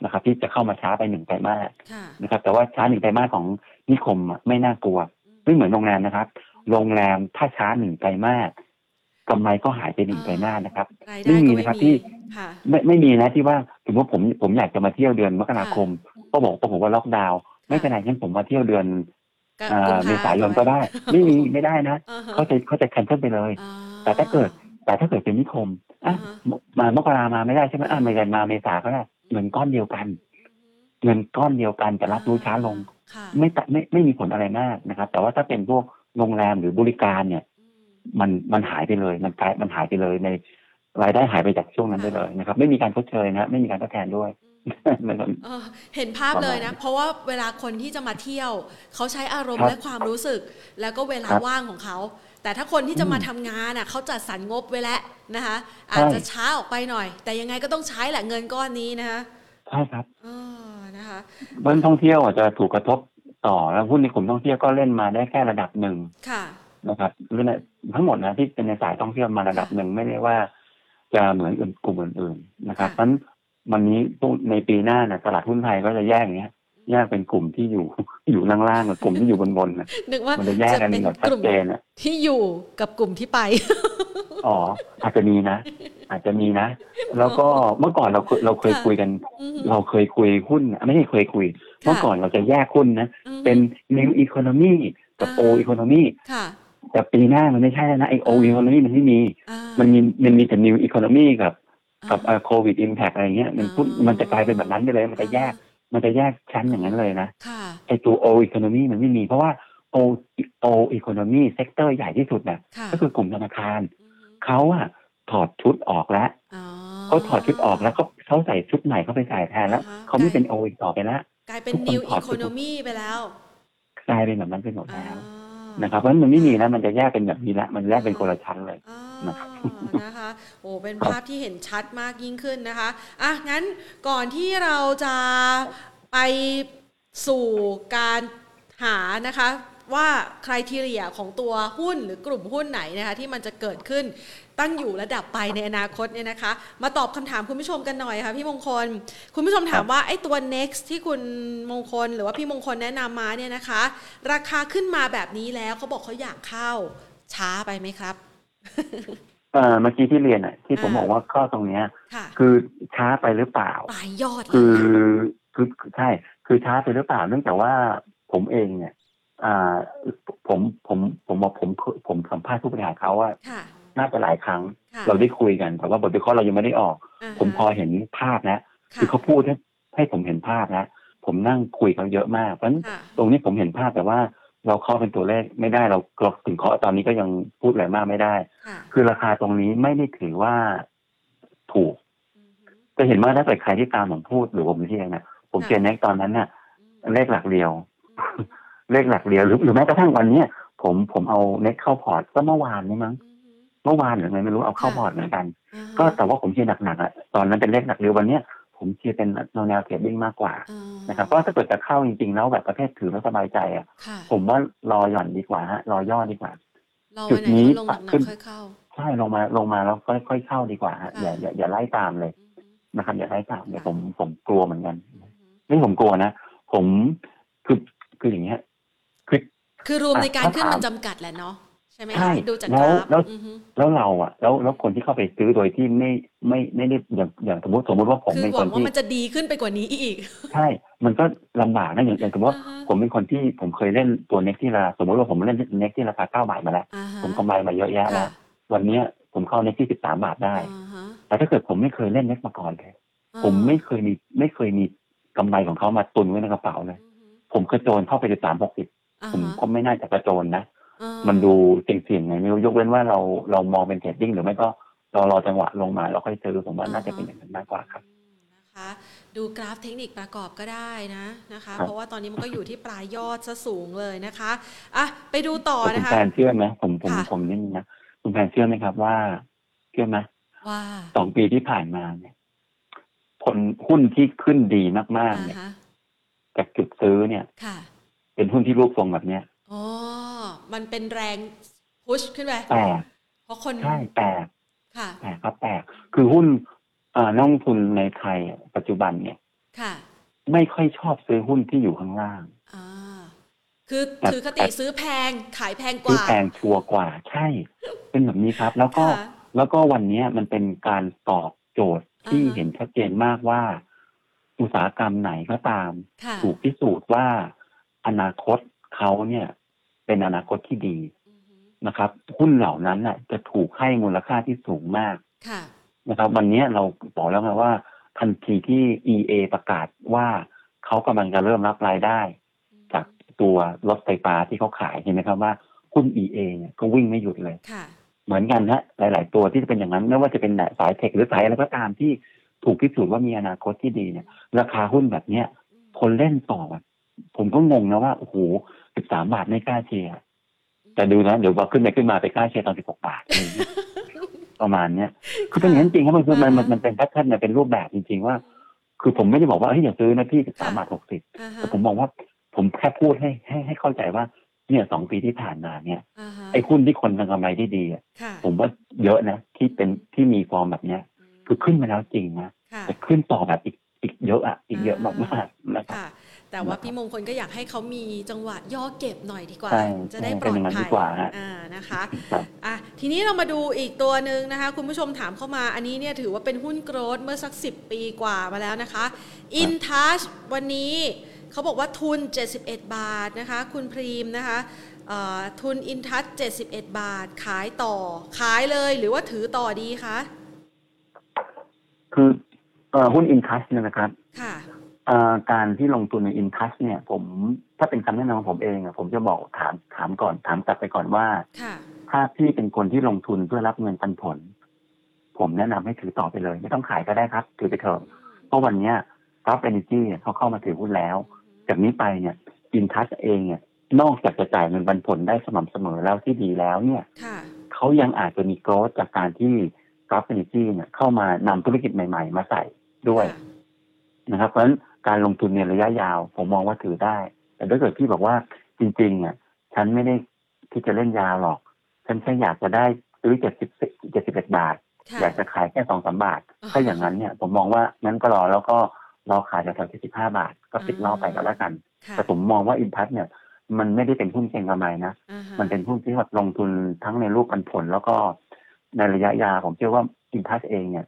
[SPEAKER 2] นะครับ ที่จะเข้ามาช้าไปหนึ่งไตรมาส
[SPEAKER 1] ค่ะ
[SPEAKER 2] นะครับ แต่ว่าช้าหนึ่งไตรมาสของนิคมอะไม่น่ากลัวไม่เหมือนโรงแรมนะครับ โรงแรมถ้าช้าหนึ่งไตรมาสกำไรก็หายไปหนึ่งไตรมาสนะครับ
[SPEAKER 1] ราย
[SPEAKER 2] ไม่
[SPEAKER 1] ได้
[SPEAKER 2] มี
[SPEAKER 1] ก็
[SPEAKER 2] นะครับ
[SPEAKER 1] ไม่
[SPEAKER 2] ที่
[SPEAKER 1] มีค่ะ
[SPEAKER 2] ไม่ไม่มีนะที่ว่าสมมติผมผมอยากจะมาเที่ยวเดือนมกราคม ก็บอกว่าผมว่าล็อกดาวน์ไม่เป็นไรงั้นผมมาเที่ยวเดือน
[SPEAKER 1] ก็
[SPEAKER 2] อ่า
[SPEAKER 1] กุภ
[SPEAKER 2] เมษายนก็ได้ ไม่มีไม่ได้นะ
[SPEAKER 1] อ่าฮะ
[SPEAKER 2] เขาจะเขาจะแคนเซิลไปเลย
[SPEAKER 1] อ่
[SPEAKER 2] แต่ถ้าเกิด แต่ถ้าเกิดเป็นนิคมอะ
[SPEAKER 1] อ่าฮะ
[SPEAKER 2] มามกรามาไม่ได้ใช่ไหมอะไม่ได้มาเมษาก็ได้เงินก้อนเดียวกัน เงินก้อนเดียวกันแต่รับรู้ช้าลง
[SPEAKER 1] ค่ะ
[SPEAKER 2] ไม่ตะไม่ไม่มีผลอะไรมากนะครับ แต่ว่าถ้าเป็นพวก โรงแรมหรือบริการเนี่ย
[SPEAKER 1] อืม
[SPEAKER 2] มันมันหายไปเลย มันกลายมันหายไปเลยในรายได้หายไปจากช่วงนั้นได้เลยนะครับ ไม่มีการชดเชยนะไม่มีการทดแทนด้วย
[SPEAKER 1] อืม
[SPEAKER 2] นะครับ
[SPEAKER 1] เออเห็นภาพเลยนะ เพราะว่าเวลาคนที่จะมาเที่ยว เขาใช้อารม
[SPEAKER 2] ครั
[SPEAKER 1] ณ์
[SPEAKER 2] บ
[SPEAKER 1] และความรู้สึก แล้วก็เวลา
[SPEAKER 2] ครับ
[SPEAKER 1] ว่างของเขา แต่ถ้าคนที่จะมา
[SPEAKER 2] อืม
[SPEAKER 1] ทำงานอะเขาจัดสรรงบไว้แล้วนะคะ อาจจะช้าออกไปหน่อย แต่ยังไงก็ต้องใช้แหละเงินก้อนนี้นะคะ
[SPEAKER 2] ใช่ครับ
[SPEAKER 1] เออนะคะ
[SPEAKER 2] เรื่องท่องเที่ยวอาจจะถูกกระทบ ต่อแล้วหุ้นในกลุ่มท่องเที่ยวก็เล่นมาได้แค่ระดับหนึ่ง
[SPEAKER 1] ค่ะ
[SPEAKER 2] นะครับเรื่องทั้งหมดนะที่เป็นในสายท่องเที่ยวมาระดับหนึ่งไม่ได้ว่า จะเหมือนกลุ่มอื่นๆนะครับ
[SPEAKER 1] ค่ะ
[SPEAKER 2] เพราะฉะนั้นวันนี้ในปีหน้านะตลาดหุ้นไทยก็จะแยกอย่างเงี้ยแยกเป็นกลุ่มที่อยู่อยู่ล่างๆกับกลุ่มที่อยู่บนๆนะ
[SPEAKER 1] นึกว่า
[SPEAKER 2] มันจะแยกกัน
[SPEAKER 1] เป็น
[SPEAKER 2] แบบชั
[SPEAKER 1] ก
[SPEAKER 2] ด
[SPEAKER 1] ลุ่ม
[SPEAKER 2] เจนอะ
[SPEAKER 1] ที่อยู่กับกลุ่มที่ไป
[SPEAKER 2] อ๋อ อาจจะมีนะ อาจจะมีนะ แล้วก็เมื่อก่อนเราเคยเราเคย
[SPEAKER 1] ค่ะ
[SPEAKER 2] คุยกัน
[SPEAKER 1] อืม
[SPEAKER 2] เราเคยคุยหุ้น ไม่ใช่เคยคุย เมื่อก่อนเราจะแยกหุ้นนะ
[SPEAKER 1] อืม
[SPEAKER 2] เป็น new economy กับ
[SPEAKER 1] อ่า
[SPEAKER 2] old economy
[SPEAKER 1] ค่ะ
[SPEAKER 2] แต่ปีหน้ามันไม่ใช่แล้วนะไอ old economy มันไม่มี
[SPEAKER 1] อ่า
[SPEAKER 2] มันมีมันมีแต่ new economy กับ
[SPEAKER 1] อ่า
[SPEAKER 2] กับโควิด impact อะไรเงี้ยมันพูด
[SPEAKER 1] อ๋อ
[SPEAKER 2] มันจะกลายเป็นแบบนั้นไปเลย มันจะแยกมันจะแยกชั้นอย่างนั้นเลยนะ
[SPEAKER 1] ค่ะ
[SPEAKER 2] ไอตัว old economy มันไม่มี เพราะว่า old old economy sector ใหญ่ที่สุดน่ะ
[SPEAKER 1] ค่ะ
[SPEAKER 2] ก็คือกลุ่มธนาคาร
[SPEAKER 1] อืม
[SPEAKER 2] เขาอะถอดชุดออกแล้ว
[SPEAKER 1] อ๋อ
[SPEAKER 2] เขาถอดชุดออกแล้วก็เขาใส่ชุดใหม่เข้าไปใส่แทนแล้ว
[SPEAKER 1] อ่าฮะ
[SPEAKER 2] เขาไม่เป็นโออีกต่อไปแล้ว
[SPEAKER 1] กลายเป็น
[SPEAKER 2] ทุกคน
[SPEAKER 1] new
[SPEAKER 2] ถอดชุด
[SPEAKER 1] economy ไปแล้ว
[SPEAKER 2] กลายเป็นแบบนั้นไปหมด
[SPEAKER 1] อ่า
[SPEAKER 2] แล้วนะครับเพราะฉะนั้นมันไม่มีนะมันจะแยกเป็นแบบนี้ละมันแยกเป็นคนละชั้นเลย
[SPEAKER 1] อ่า
[SPEAKER 2] นะครับ
[SPEAKER 1] นะคะโอ้เป็นภาพที่เห็นชัดมากยิ่งขึ้นนะคะอะงั้นก่อนที่เราจะไปสู่การหานะคะว่าคุณทีเรียของตัวหุ้นหรือกลุ่มหุ้นไหนนะคะที่มันจะเกิดขึ้น ตั้งอยู่ระดับไปในอนาคตเนี่ยนะคะ มาตอบคำถามคุณผู้ชมกันหน่อยค่ะพี่มงคล คุณผู้ชมถามว่าไอ้ตัว next ที่คุณมงคลหรือว่าพี่มงคลแนะนำมาเนี่ยนะคะ ราคาขึ้นมาแบบนี้แล้วเขาบอกเขาอยากเข้าช้าไปไหมครับ
[SPEAKER 2] เอ่อเมื่อกี้ที่เรียนอะ ที่ผม
[SPEAKER 1] อ่า
[SPEAKER 2] บอกว่าข้อตรงเนี้ย
[SPEAKER 1] ค่ะ
[SPEAKER 2] คือช้าไปหรือเปล่า
[SPEAKER 1] ปลายยอดเลย
[SPEAKER 2] คือคือใช่ คือช้าไปหรือเปล่า เนื่องจากว่าผมเองเนี่ย อ่าผมผมผมบอกผมผมสัมภาษณ์ผู้บริหารเขาว่า
[SPEAKER 1] ค่ะ
[SPEAKER 2] น่าจะหลายครั้ง
[SPEAKER 1] ค่ะ
[SPEAKER 2] เราได้คุยกัน แต่ว่าบทวิเคราะห์เรายังไม่ได้ออกา
[SPEAKER 1] ฮะ
[SPEAKER 2] ผมพอเห็นภาพนะ
[SPEAKER 1] ค่ะ
[SPEAKER 2] คือเขาพูดให้ให้ผมเห็นภาพนะ ผมนั่งคุยเขาเยอะมาก เพราะฉะนั้น
[SPEAKER 1] ค่ะ
[SPEAKER 2] ตรงนี้ผมเห็นภาพแต่ว่าเราเข้าเป็นตัวเลขไม่ได้เราเราถึงเคาะตอนนี้ก็ยังพูดอะไรมากไม่ได้
[SPEAKER 1] ค่ะ
[SPEAKER 2] คือราคาตรงนี้ไม่ได้ถือว่าถูก
[SPEAKER 1] อือฮึ
[SPEAKER 2] จะเห็นว่าถ้าเกิดใครที่ตามผมพูดหรือผมเที่ยงเนี่ยผม
[SPEAKER 1] ค่ะ
[SPEAKER 2] เจนเน็กตอนนั้นน่ะ
[SPEAKER 1] อืม
[SPEAKER 2] เลขหลักเดียว เลขหลักเดียวหรือหรือแม้กระทั่งวันเนี้ยผมผมเอาเน็ตเข้าพอร์ตก็เมื่อวานนี่มั้ง
[SPEAKER 1] อือฮึ
[SPEAKER 2] เมื่อวานหรือไงไม่รู้เอาเข้าพอร์ตเหมือนกัน
[SPEAKER 1] อ่าฮะ
[SPEAKER 2] ก็แต่ว่าผมเชียร์หนักๆอะตอนนั้นเป็นเลขหลักเดียววันเนี้ยผมเชียร์เป็นแนวแนว trading มากกว่า
[SPEAKER 1] อ่า
[SPEAKER 2] นะครับเพราะถ้าเกิดจะเข้าจริงๆแล้วแบบประเภทถือแล้วสบายใจอะ
[SPEAKER 1] ค่ะ
[SPEAKER 2] ผมว่ารอหย่อนดีกว่าฮะรอย่อดีกว่า
[SPEAKER 1] รอ
[SPEAKER 2] ดู
[SPEAKER 1] วันไหน
[SPEAKER 2] นี้
[SPEAKER 1] เขาลงหนัก
[SPEAKER 2] ขึ้น
[SPEAKER 1] ๆค่อยเข้า
[SPEAKER 2] ใช่ลงมาลงมาแล้วค่อยๆเข้าดีกว่าฮะอย่าอย่าอย่าไล่ตามเลย
[SPEAKER 1] อือฮึ
[SPEAKER 2] นะครับอย่าไล่ตามเดี๋ยวผมผมกลัวเหมือนกัน
[SPEAKER 1] อือฮึ
[SPEAKER 2] นี่ผมกลัวนะผมคือคืออย่างเงี้ยคือ
[SPEAKER 1] คือรูมในการ
[SPEAKER 2] ถ้า
[SPEAKER 1] ขึ้น
[SPEAKER 2] ถาม
[SPEAKER 1] มันจำกัดแหละเนาะ ใช่ไหม
[SPEAKER 2] ใช่
[SPEAKER 1] คะดูจาก
[SPEAKER 2] แล้
[SPEAKER 1] ก
[SPEAKER 2] ว
[SPEAKER 1] ราฟ
[SPEAKER 2] แล้ว
[SPEAKER 1] อือฮึ
[SPEAKER 2] แล้วเราอะ แล้วแล้วคนที่เข้าไปซื้อโดยที่ไม่ไม่ไม่ได้อย่างอย่างสมมติสมมติว่าผม
[SPEAKER 1] คือ
[SPEAKER 2] เป็น
[SPEAKER 1] ห
[SPEAKER 2] ค
[SPEAKER 1] วั
[SPEAKER 2] น
[SPEAKER 1] งว่า
[SPEAKER 2] ที่
[SPEAKER 1] มันจะดีขึ้นไปกว่านี้อีก
[SPEAKER 2] ใช่ มันก็ลำบากนะอย่างอย่างสมมติว่า
[SPEAKER 1] อ่าฮะ
[SPEAKER 2] ผมเป็นคนที่ผมเคยเล่นตัวเน็กที่ราสมมติว่าผมเล่นเน็กที่ราคาเก้าบาทมาแล้ว
[SPEAKER 1] อ่าฮะ
[SPEAKER 2] ผมกำไรมาเยอะแยะแล้
[SPEAKER 1] ค่ะ
[SPEAKER 2] ววันเนี้ยผมเข้าเน็กที่สิบสามบาทได้
[SPEAKER 1] อ่าฮะ
[SPEAKER 2] แต่ถ้าเกิดผมไม่เคยเล่นเน็กมาก่อนเลยผมไม่เคยมีไม่เคยมีกำไรของเขามาตุนไว้ในกระเป๋าเลย
[SPEAKER 1] อือฮึ
[SPEAKER 2] ผมกระโจนเข้าไปสิบสามหกสิบ
[SPEAKER 1] อ่า
[SPEAKER 2] ผม
[SPEAKER 1] ฮะ
[SPEAKER 2] ก็ไม่น่าจะกระโจนนะ
[SPEAKER 1] อ่า
[SPEAKER 2] มันดูเสี่ยงๆไงไม่รู้ยกเว้นว่าเราเรามองเป็นเทรดดิ้งหรือไม่ก็เรารอจังหวะลงมาแล้วค่อยซื้อผมว่าน่าจะเป็นอย่างนั้นมากกว่าครับ
[SPEAKER 1] อืมนะคะดูกราฟเทคนิคประกอบก็ได้นะนะคะ
[SPEAKER 2] ครับ
[SPEAKER 1] เพราะว่าตอนนี้มันก็อยู่ที่ปลายยอดซะสูงเลยนะคะอะไปดูต่อ
[SPEAKER 2] แต่คุ
[SPEAKER 1] นะ
[SPEAKER 2] ณ
[SPEAKER 1] คะ
[SPEAKER 2] แฟนเชื่อไหมผมผม
[SPEAKER 1] ค่ะ
[SPEAKER 2] ผมนี่นะคุณแฟนเชื่อไหมครับว่าเชื่อไหม
[SPEAKER 1] ว่า
[SPEAKER 2] สองปีที่ผ่านมาเนี่ยผลหุ้นที่ขึ้นดีมากๆ
[SPEAKER 1] อ่า
[SPEAKER 2] เนี่ย
[SPEAKER 1] ฮะ
[SPEAKER 2] จากจุดซื้อเนี่ย
[SPEAKER 1] ค่ะ
[SPEAKER 2] เป็นหุ้นที่รูปทรงแบบเนี้ย
[SPEAKER 1] อ๋อ มันเป็นแรงพุชขึ้นไป
[SPEAKER 2] แปลก
[SPEAKER 1] เพราะคน
[SPEAKER 2] ใช่แปลก
[SPEAKER 1] ค่ะ
[SPEAKER 2] แปลกครับแปลกคือหุ้นอ่านักลงทุนในไทยอะปัจจุบันเนี่ย
[SPEAKER 1] ค่ะ
[SPEAKER 2] ไม่ค่อยชอบซื้อหุ้นที่อยู่ข้างล่าง
[SPEAKER 1] อ่าคือ
[SPEAKER 2] แต่
[SPEAKER 1] ถือคติซื้อแพงขายแพงก
[SPEAKER 2] ซื้อ
[SPEAKER 1] ว่า
[SPEAKER 2] แพงชัวร์กว่า ใช่ เป็นแบบนี้ครับ แล้วก็
[SPEAKER 1] ค่ะ
[SPEAKER 2] แล้วก็วันนี้มันเป็นการตอบโจทย์ที่
[SPEAKER 1] อ่าฮะ
[SPEAKER 2] เห็นชัดเจนมากว่า อุตสาหกรรมไหนก็ตาม
[SPEAKER 1] ค่ะ
[SPEAKER 2] ถูกพิสูจน์ว่าอนาคตเขาเนี่ย เป็นอนาคตที่ดี
[SPEAKER 1] อือฮึ
[SPEAKER 2] นะครับ หุ้นเหล่านั้นน่ะ จะถูกให้มูลค่าที่สูงมาก
[SPEAKER 1] ค่ะ
[SPEAKER 2] นะครับ วันนี้เราบอกแล้วไงว่าทันทีที่ EA ประกาศว่าเขากำลังจะเริ่มรับรายได้ จากตัวรถไฟฟ้าที่เขาขายเห็นไหมครับว่าหุ้น EA เนี่ยก็วิ่งไม่หยุดเลย
[SPEAKER 1] ค่ะ
[SPEAKER 2] เหมือนกันฮะหลาย ๆ ตัวที่จะเป็นอย่างนั้นไม่ว่าจะเป็นสายเทคหรือสายอะไรก็ตามที่ถูกพิสูจน์ว่ามีอนาคตที่ดีเนี่ย ราคาหุ้นแบบเนี้ยคนเล่นต่ออะผมก็งงนะว่าโอ้โห สิบสามบาทไม่กล้าเชียร์แต่ดูนะเดี๋ยวพอขึ้นไปขึ้นมาไปกล้าเชียร์ตอนสิบหกบาทอะไรอย่างเงี้ยประมาณเนี้ยคือเป็นอย่างนั้นจริงครับมันคือมันมันมันเป็นแพทเทิร์นมันเป็นรูปแบบจริง ๆ ว่า คือผมไม่ได้บอกว่าเฮ้ยอย่าซื้อนะพี่สิบสามบาทหกสิบ
[SPEAKER 1] อ่าฮะ
[SPEAKER 2] แต่ผมมองว่าผมแค่พูดให้ให้ให้เข้าใจว่าเนี่ยสองปีที่ผ่านมาเนี่ย
[SPEAKER 1] อ่าฮะ
[SPEAKER 2] ไอ้หุ้นที่คนทำกำไรได้ดีอะ
[SPEAKER 1] ค่ะ
[SPEAKER 2] ผมว่าเยอะนะที่เป็นที่มีฟอร์มแบบเนี้ย คือขึ้นมาแล้วจริงนะ
[SPEAKER 1] ค่ะ
[SPEAKER 2] แต่ขึ้นต่อแบบอีกอีกเยอะอะอีกเยอะมากๆนะครับ
[SPEAKER 1] ค่ะ แต่ว่าพี่มงคลก็อยากให้เขามีจังหวะย่อเก็บหน่อยดีกว่า
[SPEAKER 2] ใช่
[SPEAKER 1] จะได้
[SPEAKER 2] ใช่
[SPEAKER 1] ปลอด
[SPEAKER 2] เป็นอย่างนั้น
[SPEAKER 1] ภั
[SPEAKER 2] ดี
[SPEAKER 1] ย
[SPEAKER 2] กว่าฮะ
[SPEAKER 1] อ่านะคะ
[SPEAKER 2] ครับ
[SPEAKER 1] อะทีนี้เรามาดูอีกตัวหนึ่งนะคะ คุณผู้ชมถามเข้ามาอันนี้เนี่ยถือว่าเป็นหุ้นโกรดเมื่อสัก 10 ปีกว่ามาแล้วนะคะอินทัชวันนี้เขาบอกว่าทุน 71 บาทนะคะ คุณพรีมนะคะเอ่อทุนอินทัช71 บาท ขายต่อ ขายเลยหรือว่าถือต่อดีคะ
[SPEAKER 2] คือเอ่อหุ้นอินทัชเนี่ยนะครับ
[SPEAKER 1] ค่ะ
[SPEAKER 2] เอ่อ การที่ลงทุนในอินทัชเนี่ย ผมถ้าเป็นคำแนะนำของผมเองอะผมจะบอกถามถามก่อนถามกลับไปก่อนว่า
[SPEAKER 1] ค่ะ
[SPEAKER 2] ถ้าพี่เป็นคนที่ลงทุนเพื่อรับเงินปันผล ผมแนะนำให้ถือต่อไปเลย ไม่ต้องขายก็ได้ครับ ถือไปเถอะเพราะวันเนี้ยรับเอเนจีเขาเข้ามาถือหุ้นแล้ว จากนี้ไปเนี่ยอินทัชเองเนี่ยนอกจากจะจ่ายเงินปันผลได้สม่ำเสมอแล้วที่ดีแล้วเนี่ย
[SPEAKER 1] ค่ะ
[SPEAKER 2] เขายังอาจจะมีโกรธจากการที่กราฟเอเนจีเนี่ยเข้ามานำธุรกิจใหม่ ๆ มาใส่ด้วย
[SPEAKER 1] ค่ะ
[SPEAKER 2] นะครับ เพราะฉะนั้น การลงทุนในระยะยาว ผมมองว่าถือได้ แต่ถ้าเกิดพี่บอกว่าจริงๆอะฉันไม่ได้ที่จะเล่นยาวหรอก ฉันแค่อยากจะได้ซื้อเจ็ดสิบเจ็ดสิบเอ็ดบาท
[SPEAKER 1] ค่ะ
[SPEAKER 2] อยากจะขายแค่สองสามบาท
[SPEAKER 1] อ่า
[SPEAKER 2] ถ้าอย่างนั้นเนี่ย ผมมองว่างั้นก็รอแล้วก็รอขายจากแถวที่สิบห้าบาท ก็ปิดรอบไปก็แล้วกัน
[SPEAKER 1] ค่ะ
[SPEAKER 2] แต่ผมมองว่าอินพัทเนี่ย มันไม่ได้เป็นหุ้นเก็งกำไรนะ
[SPEAKER 1] อ่าฮะ
[SPEAKER 2] มันเป็นหุ้นที่แบบลงทุนทั้งในรูปปันผลแล้วก็ในระยะยาวผมเชื่อว่าอินทัชเองเนี่ย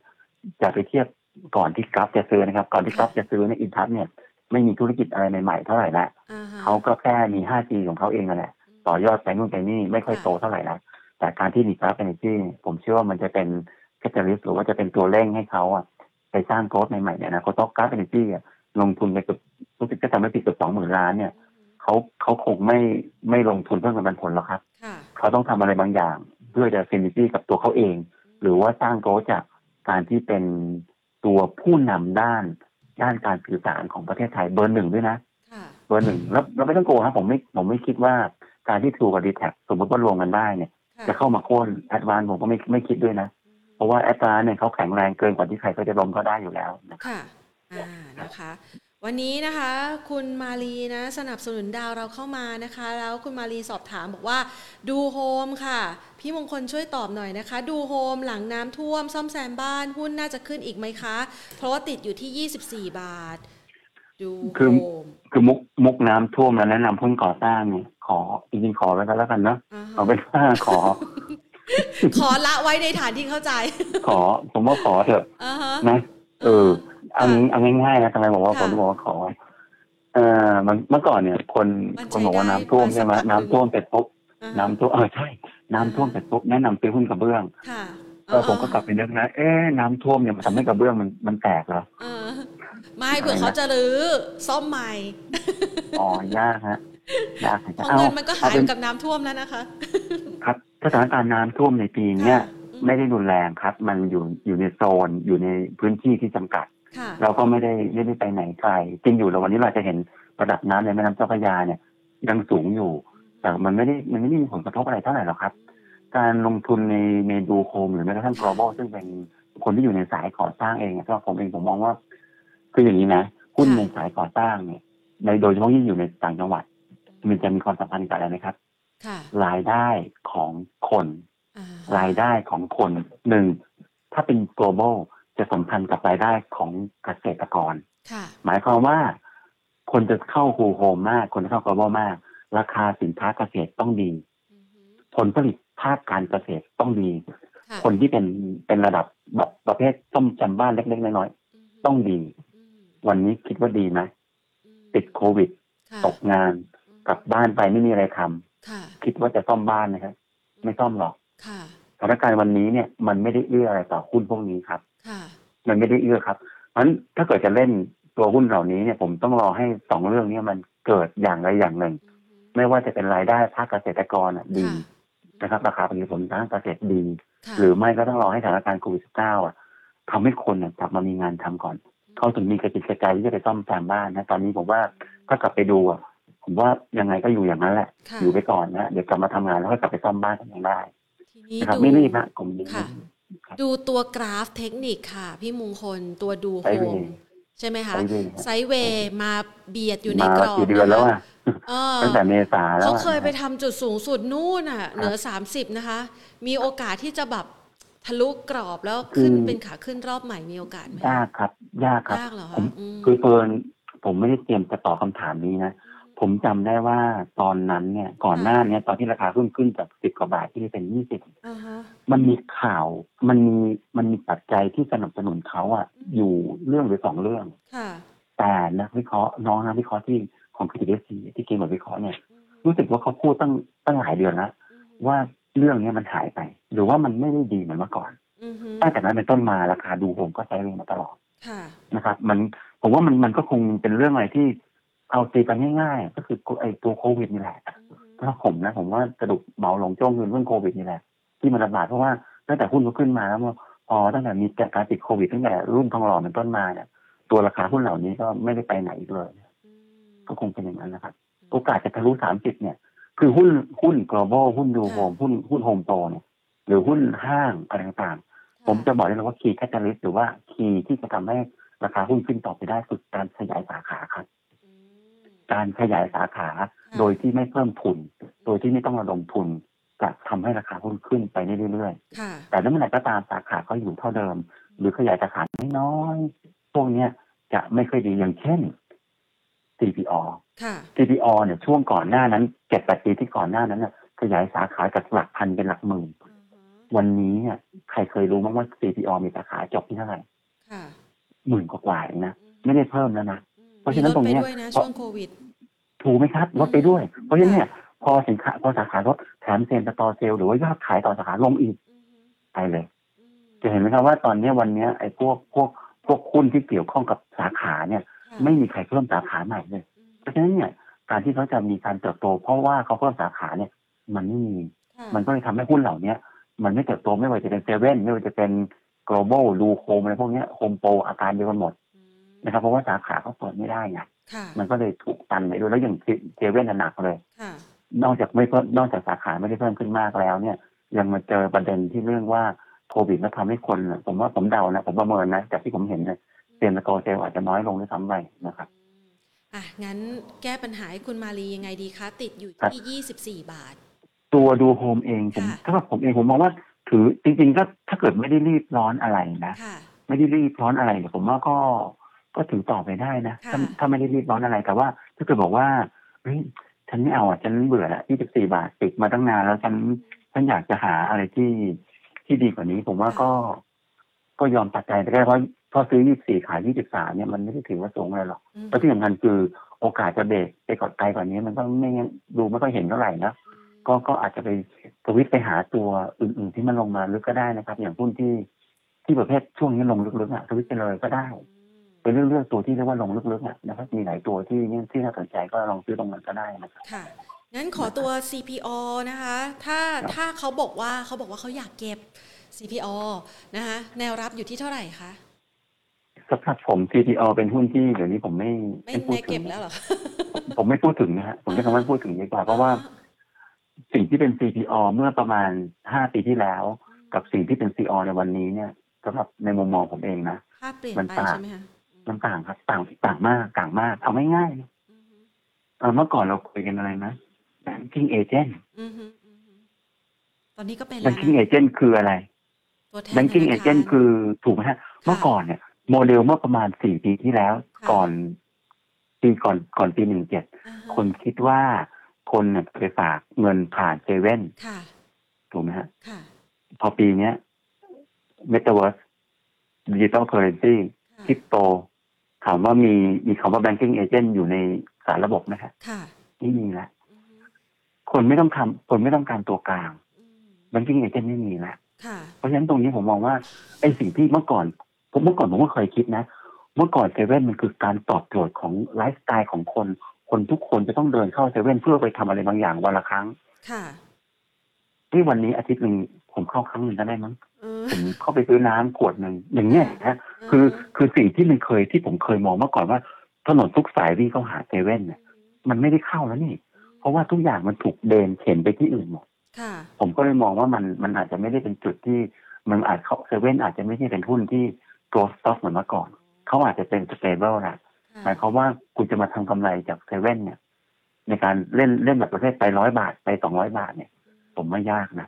[SPEAKER 2] จะไปเทียบ ก่อนที่กราฟจะซื้อนะครับ ก่อนที่กราฟจะซื้อในอินทัชเนี่ยไม่มีธุรกิจอะไรใหม่ๆเท่าไหร่ละ
[SPEAKER 1] อ่าฮะ
[SPEAKER 2] เขาก็แค่มี 5G ของเขาเองนั่นแหละ ต่อยอดไปนู่นไปนี่ไม่ค่อยโตเท่าไหร่ละแต่การที่มี Gulf Energy ผมเชื่อว่ามันจะเป็น catalyst หรือว่าจะเป็นตัวเร่งให้เขาอะไปสร้าง growth ใหม่ๆเนี่ยนะเขาต้อง Gulf Energy ลงทุนไปเกือบรู้สึกจะจำไม่ผิดเกือบสองหมื่นล้านเนี่ยเขาเขาคงไม่ไม่ลงทุนเพื่อเงินปันผลหรอกครับ
[SPEAKER 1] ค่ะ
[SPEAKER 2] เขาต้องทำอะไรบางอย่าง เพื่อจะ synergy กับตัวเขาเอง หรือว่าสร้าง growth จากการที่เป็น ตัวผู้นำด้านด้านการสื่อสารของประเทศไทยเบอร์หนึ่งด้วยนะ
[SPEAKER 1] ค่ะ
[SPEAKER 2] เบอร์หนึ่งแล้วเราไม่ต้องกลัวครับผมไม่ผมไม่คิดว่าการที่ทรูกับดีแทคสมมติว่ารวมกันได้เนี่ย
[SPEAKER 1] ค่ะ
[SPEAKER 2] จะเข้ามาโค่นแอดวานซ์ผมก็ไม่ไม่คิดด้วยนะ เพราะว่าแอดวานซ์เนี่ยเขาแข็งแรงเกินกว่าที่ใครก็จะล้มก็ได้อยู่แล้วนะ
[SPEAKER 1] ค่ะอ่านะคะ วันนี้นะคะคุณมาลีนะสนับสนุนดาวเราเข้ามานะคะ แล้วคุณมาลีสอบถามบอกว่าดูโฮมค่ะ พี่มงคลช่วยตอบหน่อยนะคะ ดูโฮมหลังน้ำท่วมซ่อมแซมบ้านหุ้นน่าจะขึ้นอีกไหมคะ เพราะว่าติดอยู่ที่ 24 บาท ดูโฮม
[SPEAKER 2] คือมุกมุกน้ำท่วมแล้วแนะนำหุ้นก่อสร้างเนี่ยขอจริงๆขอไว้กันแล้วกันเนาะ
[SPEAKER 1] อ่าฮะ
[SPEAKER 2] เอาเป็นว่าขอ
[SPEAKER 1] ขอละไว้ในฐานที่เข้าใจ
[SPEAKER 2] ขอผมว่าขอเถอะ
[SPEAKER 1] อ่าฮะ
[SPEAKER 2] นะเออ เอางี้เอาง่ายๆนะทำไมบอกว่า
[SPEAKER 1] ค่ะ
[SPEAKER 2] คนบอกว่าขอเออมันเมื่อก่อนเนี่ย คน
[SPEAKER 1] มัน
[SPEAKER 2] คนบอกว่า
[SPEAKER 1] ใช้ได้
[SPEAKER 2] น้ำท่วมใช่ไหม
[SPEAKER 1] มาสักพักหนึ่ง
[SPEAKER 2] น้ำท่วมเสร็จปุ๊บ
[SPEAKER 1] อ่าฮะ
[SPEAKER 2] น้ำท่วมเออใช่น้ำท่วมเสร็จปุ๊บแนะนำซื้อหุ้นกระเบื้อง
[SPEAKER 1] ค่ะ
[SPEAKER 2] เออผมก็กลับไปนึกนะเอ๊ะน้ำท่วมเนี่ยมันทำให้กระเบื้องมันมันแตกเหรอ
[SPEAKER 1] เออไม่เผื่อเขาจะรื้อซ่อมใหม่
[SPEAKER 2] อ๋อยากฮะยาก
[SPEAKER 1] เพราะ
[SPEAKER 2] เอา
[SPEAKER 1] เงินมันก็หาย
[SPEAKER 2] เอาเป็น
[SPEAKER 1] กับน้ำท่วมแล้วนะคะ
[SPEAKER 2] ครับสถานการณ์น้ำท่วมในปีเนี้ย
[SPEAKER 1] ค่ะอืม
[SPEAKER 2] ไม่ได้รุนแรงครับ มันอยู่อยู่ในโซนอยู่ในพื้นที่ที่จำกัด
[SPEAKER 1] ค่ะ
[SPEAKER 2] เราก็ไม่ได้ไม่ได้ไปไหนไกลจริงอยู่แล้ววันนี้เราจะเห็นระดับน้ำในแม่น้ำเจ้าพระยาเนี่ย ยังสูงอยู่ แต่มันไม่ได้มันไม่ได้มีผลกระทบอะไรเท่าไหร่หรอกครับ การลงทุนในในดูโคมหรือแม้กระทั่ง global ซึ่งเป็นคนที่อยู่ในสายก่อสร้างเองอะสำหรับผมเองผมมองว่า คืออย่างนี้นะหุ้น
[SPEAKER 1] ค่ะ
[SPEAKER 2] ในสายก่อสร้างเนี่ย ในโดยเฉพาะยิ่งอยู่ในต่างจังหวัด มันจะมีความสัมพันธ์กับอะไรนะครับ
[SPEAKER 1] ค่ะ
[SPEAKER 2] รายได้ของคน
[SPEAKER 1] อ่ารา
[SPEAKER 2] ยได้ของคนหนึ่งถ้าเป็น global จะสัมพันธ์กับรายได้ของเกษตรกร
[SPEAKER 1] ค่ะ
[SPEAKER 2] หมายความว่า คนจะเข้าฮูโฮมมาก คนจะเข้า global มาก ราคาสินค้าเกษตรต้องดี
[SPEAKER 1] อือฮึ
[SPEAKER 2] ผลผลิตภาคการเกษตรต้องดี
[SPEAKER 1] ค่ะ
[SPEAKER 2] คนที่เป็นเป็นระดับแบบประเภทต้มจำบ้านเล็กๆน้อย
[SPEAKER 1] อือฮึ
[SPEAKER 2] ๆต้องดี
[SPEAKER 1] อืม
[SPEAKER 2] วันนี้คิดว่าดีไหม
[SPEAKER 1] อืม
[SPEAKER 2] ติดโควิด
[SPEAKER 1] ค่ะ
[SPEAKER 2] ตกงานกลับบ้านไปไม่มีอะไรทำ
[SPEAKER 1] ค่ะ
[SPEAKER 2] คิดว่าจะซ่อมบ้านนะครับไม่ซ่อมหรอก
[SPEAKER 1] ค่ะ
[SPEAKER 2] สถานการณ์วันนี้เนี่ยมันไม่ได้เอื้ออะไรต่อหุ้นพวกนี้ครับ
[SPEAKER 1] ค่ะ
[SPEAKER 2] มันไม่ได้เอื้อครับเพราะฉะนั้นถ้าเกิดจะเล่นตัวหุ้นเหล่านี้เนี่ยผมต้องรอให้สองเรื่องเนี้มันเกิดอย่างใดอย่างหนึ่ง
[SPEAKER 1] อือฮึ
[SPEAKER 2] ไม่ว่าจะเป็นรายได้ภาคเกษตรกรอะดี
[SPEAKER 1] ค่ะ
[SPEAKER 2] นะครับราคาผลิตผลทางเกษตรดี
[SPEAKER 1] ค่ะ
[SPEAKER 2] หรือไม่ก็ต้องรอให้สถานการณ์โควิด -19 อะทำให้คนเนี่ยกลับมามีงานทำก่อน เขาถึงมีกระจิตกระใจที่จะไปซ่อมแซมบ้านนะตอนนี้ผมว่าถ้ากลับไปดูอะผมว่ายังไงก็อยู่อย่างนั้นแหละ
[SPEAKER 1] ค่ะ
[SPEAKER 2] อยู่ไปก่อนนะเดี๋ยวกลับมาทำงานแล้วก็กลับไปซ่อมบ้านกันยังได้
[SPEAKER 1] ทีนี้
[SPEAKER 2] นะครับ
[SPEAKER 1] ดู
[SPEAKER 2] ไม่รีบนะผมยัง
[SPEAKER 1] ค่ะ ดูตัวกราฟเทคนิคค่ะ พี่มงคลตัวดูโฮม
[SPEAKER 2] sideway
[SPEAKER 1] ใช่ไหมคะ sideway sideway มาเบียดอยู่ใน
[SPEAKER 2] มาก
[SPEAKER 1] รอบ
[SPEAKER 2] กี่เดือนแล้วอะ
[SPEAKER 1] เออ
[SPEAKER 2] ตั้งแต่เมษาแล้ว
[SPEAKER 1] เขา
[SPEAKER 2] อะ
[SPEAKER 1] เคยไปทำจุดสูงสุดนู่นอะ เหนือ30นะคะ มีโอกาสที่จะแบบทะลุกรอบแล้วขึ้นเป็นขาขึ้นรอบใหม่มีโอกาสไหม
[SPEAKER 2] ยากครับ ยากครับ
[SPEAKER 1] ยากเหรอ
[SPEAKER 2] ผม
[SPEAKER 1] คะอืม
[SPEAKER 2] คือเฟิร์นผมไม่ได้เตรียมจะตอบคำถามนี้นะ ผมจำได้ว่าตอนนั้นเนี่ยก่อนหน้าเนี้ตอนที่ราคาขึ้นขึ้นจากสิบกว่าบาทที่เป็นยี่สิบ
[SPEAKER 1] อ่าฮะ
[SPEAKER 2] มันมีข่าวมันมีมันมีปัจจัยที่สนับสนุนเขาอะอยู่เรื่องหรือสองเรื่อง
[SPEAKER 1] ค่ะ
[SPEAKER 2] แต่นักวิเคราะห์น้องนักวิเคราะห์ที่ของพีดีซีที่เกมบทวิเคราะห์เนี่ยรู้สึกว่าเขาพูดตั้งตั้งหลายเดือนแล้วว่าเรื่องเนี้ยมันหายไป หรือว่ามันไม่ได้ดีเหมือนเมื่อก่อน
[SPEAKER 1] อือฮึ
[SPEAKER 2] ตั้งแต่นั้นเป็นต้นมาราคาดูผมก็ไซด์เวย์มาตลอด
[SPEAKER 1] ค่ะ
[SPEAKER 2] นะครับ มันผมว่ามันมันก็คงเป็นเรื่องอะไรที่ เอาตีกันง่ายๆ ก็คือไอ้ตัวโควิดนี่แหละถ้าผมนะ ผมว่ากระดูกเบาลงจ้องเงินเรื่องโควิดนี่แหละ ที่มันระบาดเพราะว่าตั้งแต่หุ้นก็ขึ้นมาแล้วพอตั้งแต่มีการติดโควิดตั้งแต่รุ่นทองหล่อเป็นต้นมาเนี่ยตัวราคาหุ้นเหล่านี้ก็ไม่ได้ไปไหนอีกเลย
[SPEAKER 1] อืม
[SPEAKER 2] ก็คงเป็นอย่างนั้นนะครับ โอกาสจะทะลุสามสิบเนี่ย คือหุ้นหุ้น global หุ้นดูโฮมหุ้นหุ้นโฮมโปรเนี่ย หรือหุ้นห้างอะไรต่างๆ ผมจะบอกได้เลยว่า key catalyst หรือว่าคีย์ที่จะทำให้ราคาหุ้นขึ้นต่อไปได้คือการขยายสาขาครับ
[SPEAKER 1] อืม
[SPEAKER 2] การขยายสาขาโดยที่ไม่เพิ่มทุน โดยที่ไม่ต้องระดมทุนจะทำให้ราคาหุ้นขึ้นไปได้เรื่อย
[SPEAKER 1] ค่ะ
[SPEAKER 2] ๆแต่ถ้าเมื่อไหร่ก็ตามสาขาเขาอยู่เท่าเดิม หรือขยายสาขาน้อยๆพวกเนี้ยจะไม่ค่อยดีอย่างเช่น CPO
[SPEAKER 1] ค่ะ
[SPEAKER 2] CPO เนี่ยช่วงก่อนหน้านั้นเจ็ดแปดปีที่ก่อนหน้านั้นน่ะขยายสาขาจากหลักพันเป็นหลักหมื่น
[SPEAKER 1] อือฮึ
[SPEAKER 2] วันนี้เนี่ยใครเคยรู้บ้างว่า CPO มีสาขาจบที่เท่าไหร่
[SPEAKER 1] ค่ะ
[SPEAKER 2] หมื่นกว่าๆเองนะ
[SPEAKER 1] อืม
[SPEAKER 2] ไม่ได้เพิ่มแล้วนะ
[SPEAKER 1] อืม
[SPEAKER 2] เพราะฉะนั้นตรงเนี้ย
[SPEAKER 1] มีลดไปด้วยนะช่วงโควิด
[SPEAKER 2] ถูกไหมครับลดไปด้วย เพราะฉะนั้นเนี่ยพอสินค้าพอสาขาลดแถมเซ็นต่อเซลล์หรือว่ายอดขายต่อสาขาลงอีก
[SPEAKER 1] อือฮึ
[SPEAKER 2] ไปเลย
[SPEAKER 1] อืม
[SPEAKER 2] จะเห็นไหมครับว่าตอนเนี้ยวันเนี้ยไอ้พวกพวกพวกหุ้นที่เกี่ยวข้องกับสาขาเนี่ย
[SPEAKER 1] ค่ะ
[SPEAKER 2] ไม่มีใครเพิ่มสาขาใหม่เลย
[SPEAKER 1] อืม
[SPEAKER 2] เพราะฉะนั้นเนี่ยการที่เขาจะมีการเติบโต เพราะว่าเขาเพิ่มสาขาเนี่ย มันไม่มี
[SPEAKER 1] ค่ะ
[SPEAKER 2] มันก็เลยทำให้หุ้นเหล่าเนี้ยมันไม่เติบโตไม่ว่าจะเป็นเซเว่นไม่ว่าจะเป็น global ดูโคมอะไรพวกเนี้ยโฮมโปรอาการเดียวกันหมด
[SPEAKER 1] อืม
[SPEAKER 2] นะครับ เพราะว่าสาขาเขาเปิดไม่ได้ไง
[SPEAKER 1] ค่ะ
[SPEAKER 2] มันก็เลยถูกตันไปด้วยแล้วอย่างเซเว่นหนักเลย
[SPEAKER 1] ค่ะ
[SPEAKER 2] นอกจากไม่เพิ่มนอกจากสาขาไม่ได้เพิ่มขึ้นมากแล้วเนี่ย ยังมาเจอประเด็นที่เรื่องว่าโควิดมันทำให้คนน่ะผมว่าผมเดานะผมประเมินนะจากที่ผมเห็นเนี่ย same store sales อาจจะน้อยลงด้วยซ้ำไปนะครับ
[SPEAKER 1] อะงั้นแก้ปัญหาให้คุณมาลียังไงดีคะ ติดอยู่
[SPEAKER 2] ครับ
[SPEAKER 1] ที่ยี่สิบสี่บาท
[SPEAKER 2] ตัวดูโฮมเองผม
[SPEAKER 1] ค่ะ
[SPEAKER 2] ถ้าว่าผมเองผมมองว่าถือจริงๆก็ถ้าเกิดไม่ได้รีบร้อนอะไรนะ
[SPEAKER 1] ค่ะ
[SPEAKER 2] ไม่ได้รีบร้อนอะไรเนี่ยผมว่าก็ ก็ถือต่อไปได้นะ
[SPEAKER 1] ค่ะ
[SPEAKER 2] ถ้าถ้าไม่ได้รีบร้อนอะไรแต่ว่าถ้าเกิดบอกว่าเฮ้ยฉันไม่เอาอะฉันเบื่อละ24บาทติดมาตั้งนานแล้วฉันฉันอยากจะหาอะไรที่ที่ดีกว่านี้ ผมว่าก็ก็ยอมตัดใจแต่แค่เพราะพอซื้อ24ขาย23เนี่ยมันไม่ได้ถือว่าสูงอะไรหรอก
[SPEAKER 1] อืม
[SPEAKER 2] แล้วที่สำคัญคือโอกาสจะเบรกไปกดไกลกว่านี้ มันก็ไม่งั้นดูไม่ค่อยเห็นเท่าไหร่นะก็ก็อาจจะไปสวิตช์ไปหาตัวอื่น ๆ ที่มันลงมาลึกก็ได้นะครับ อย่างหุ้นที่ที่ประเภทช่วงนี้ลงลึกๆอะสวิตช์ไปเลยก็ได้ เป็นเรื่องเลือกตัวที่เรียกว่าลงลึกๆอะนะครับมีหลายตัวที่เนี่ยที่น่าสนใจก็ลองซื้อตรงนั้นก็ได้นะครับ
[SPEAKER 1] ค่ะงั้นขอตัว CPO นะคะ ถ้า
[SPEAKER 2] ครับ
[SPEAKER 1] ถ้าเขาบอกว่าเขาบอกว่าเขาอยากเก็บ CPO นะคะแนวรับอยู่ที่เท่าไหร่คะ
[SPEAKER 2] สำหรับผม CTO เป็นหุ้นที่เดี๋ยวนี้ผมไม่
[SPEAKER 1] ไม่
[SPEAKER 2] ไม่พู
[SPEAKER 1] แน
[SPEAKER 2] ด
[SPEAKER 1] ว
[SPEAKER 2] ถึ
[SPEAKER 1] เก็
[SPEAKER 2] ง
[SPEAKER 1] บแล้วเหรอคะ
[SPEAKER 2] ผมไม่พูดถึงนะฮะผมจะคำว่าพูดถึงดีกว่าเพราะว่า สิ่งที่เป็น CPO เมื่อประมาณห้าปีที่แล้ว กับสิ่งที่เป็น CO ในวันนี้เนี่ยสำหรับในมุมมองผมเองนะ
[SPEAKER 1] ภาพเปลี่ยน
[SPEAKER 2] มัน
[SPEAKER 1] ไป
[SPEAKER 2] ต่าง
[SPEAKER 1] ใช่ไห มคะ
[SPEAKER 2] มันต่างครับ ต่างต่างมากต่างมากเอาง่ายๆ
[SPEAKER 1] อือฮึ
[SPEAKER 2] เอ่อเมื่อก่อนเราคุยกันอะไรนะ banking agent
[SPEAKER 1] อือฮึอือฮึตอนนี้ก็เป็นแล้ว
[SPEAKER 2] banking
[SPEAKER 1] นะ
[SPEAKER 2] agent คืออะไร
[SPEAKER 1] ตัวแทน
[SPEAKER 2] banking
[SPEAKER 1] ธนาคาร
[SPEAKER 2] agent คือถูกไหมฮะ เมื่อก่อนเนี่ย โมเดลเมื่อประมาณสี่ปีที่แล้ว
[SPEAKER 1] ค่ะ
[SPEAKER 2] ก่อนปีก่อนก่อนปีหนึ่งเจ็ด
[SPEAKER 1] อ่าฮะ
[SPEAKER 2] คนคิดว่าคนเนี่ยไปฝากเงินผ่านเซเว่น
[SPEAKER 1] ค่ะ
[SPEAKER 2] ถูกไหมฮะ
[SPEAKER 1] ค่ะ
[SPEAKER 2] พอปีเนี้ย metaverse digital currency
[SPEAKER 1] ค่ะ
[SPEAKER 2] คริปโต ถามว่ามีมีคำว่า banking agent อยู่ในสารระบบไหมฮะ
[SPEAKER 1] ค่ะ
[SPEAKER 2] ไม่มีละ
[SPEAKER 1] อือฮึ
[SPEAKER 2] คนไม่ต้องทำคนไม่ต้องการตัวกลาง
[SPEAKER 1] อืม
[SPEAKER 2] banking agent ไม่มีละ
[SPEAKER 1] ค่ะ
[SPEAKER 2] เพราะฉะนั้นตรงนี้ผมมองว่าไอ้สิ่งที่เมื่อก่อน ผมเมื่อก่อนผมก็เคยคิดนะ เมื่อก่อนเซเว่นมันคือการตอบโจทย์ของไลฟ์สไตล์ของคน คนทุกคนจะต้องเดินเข้าเซเว่นเพื่อไปทำอะไรบางอย่างวันละครั้ง
[SPEAKER 1] ค่ะ
[SPEAKER 2] ที่วันนี้อาทิตย์หนึ่งผมเข้าครั้งหนึ่งก็ได้มั้ง
[SPEAKER 1] เออ
[SPEAKER 2] ผมเข้าไปซื้อน้ำขวดหนึ่งอย่างเงี้ยนะคือคือสิ่งที่มันเคยที่ผมเคยมองเมื่อก่อนว่า ถนนทุกสายวิ่งเข้าหาเซเว่นเนี่ยมันไม่ได้เข้าแล้วนี่ เพราะว่าทุกอย่างมันถูกเดินเข็นไปที่อื่นหมด
[SPEAKER 1] ค่ะ
[SPEAKER 2] ผมก็เลยมองว่ามันมันอาจจะไม่ได้เป็นจุดที่มันอาจเขาเซเว่นอาจจะไม่ใช่เป็นหุ้นที่ growth stock เหมือนเมื่อก่อน เขาอาจจะเป็น stable นะหมายความว่าคุณจะมาทำกำไรจากเซเว่นเนี่ย ในการเล่นเล่นแบบประเภทไปร้อยบาทไปสองร้อยบาทเนี่ย ผมไม่ยากนะ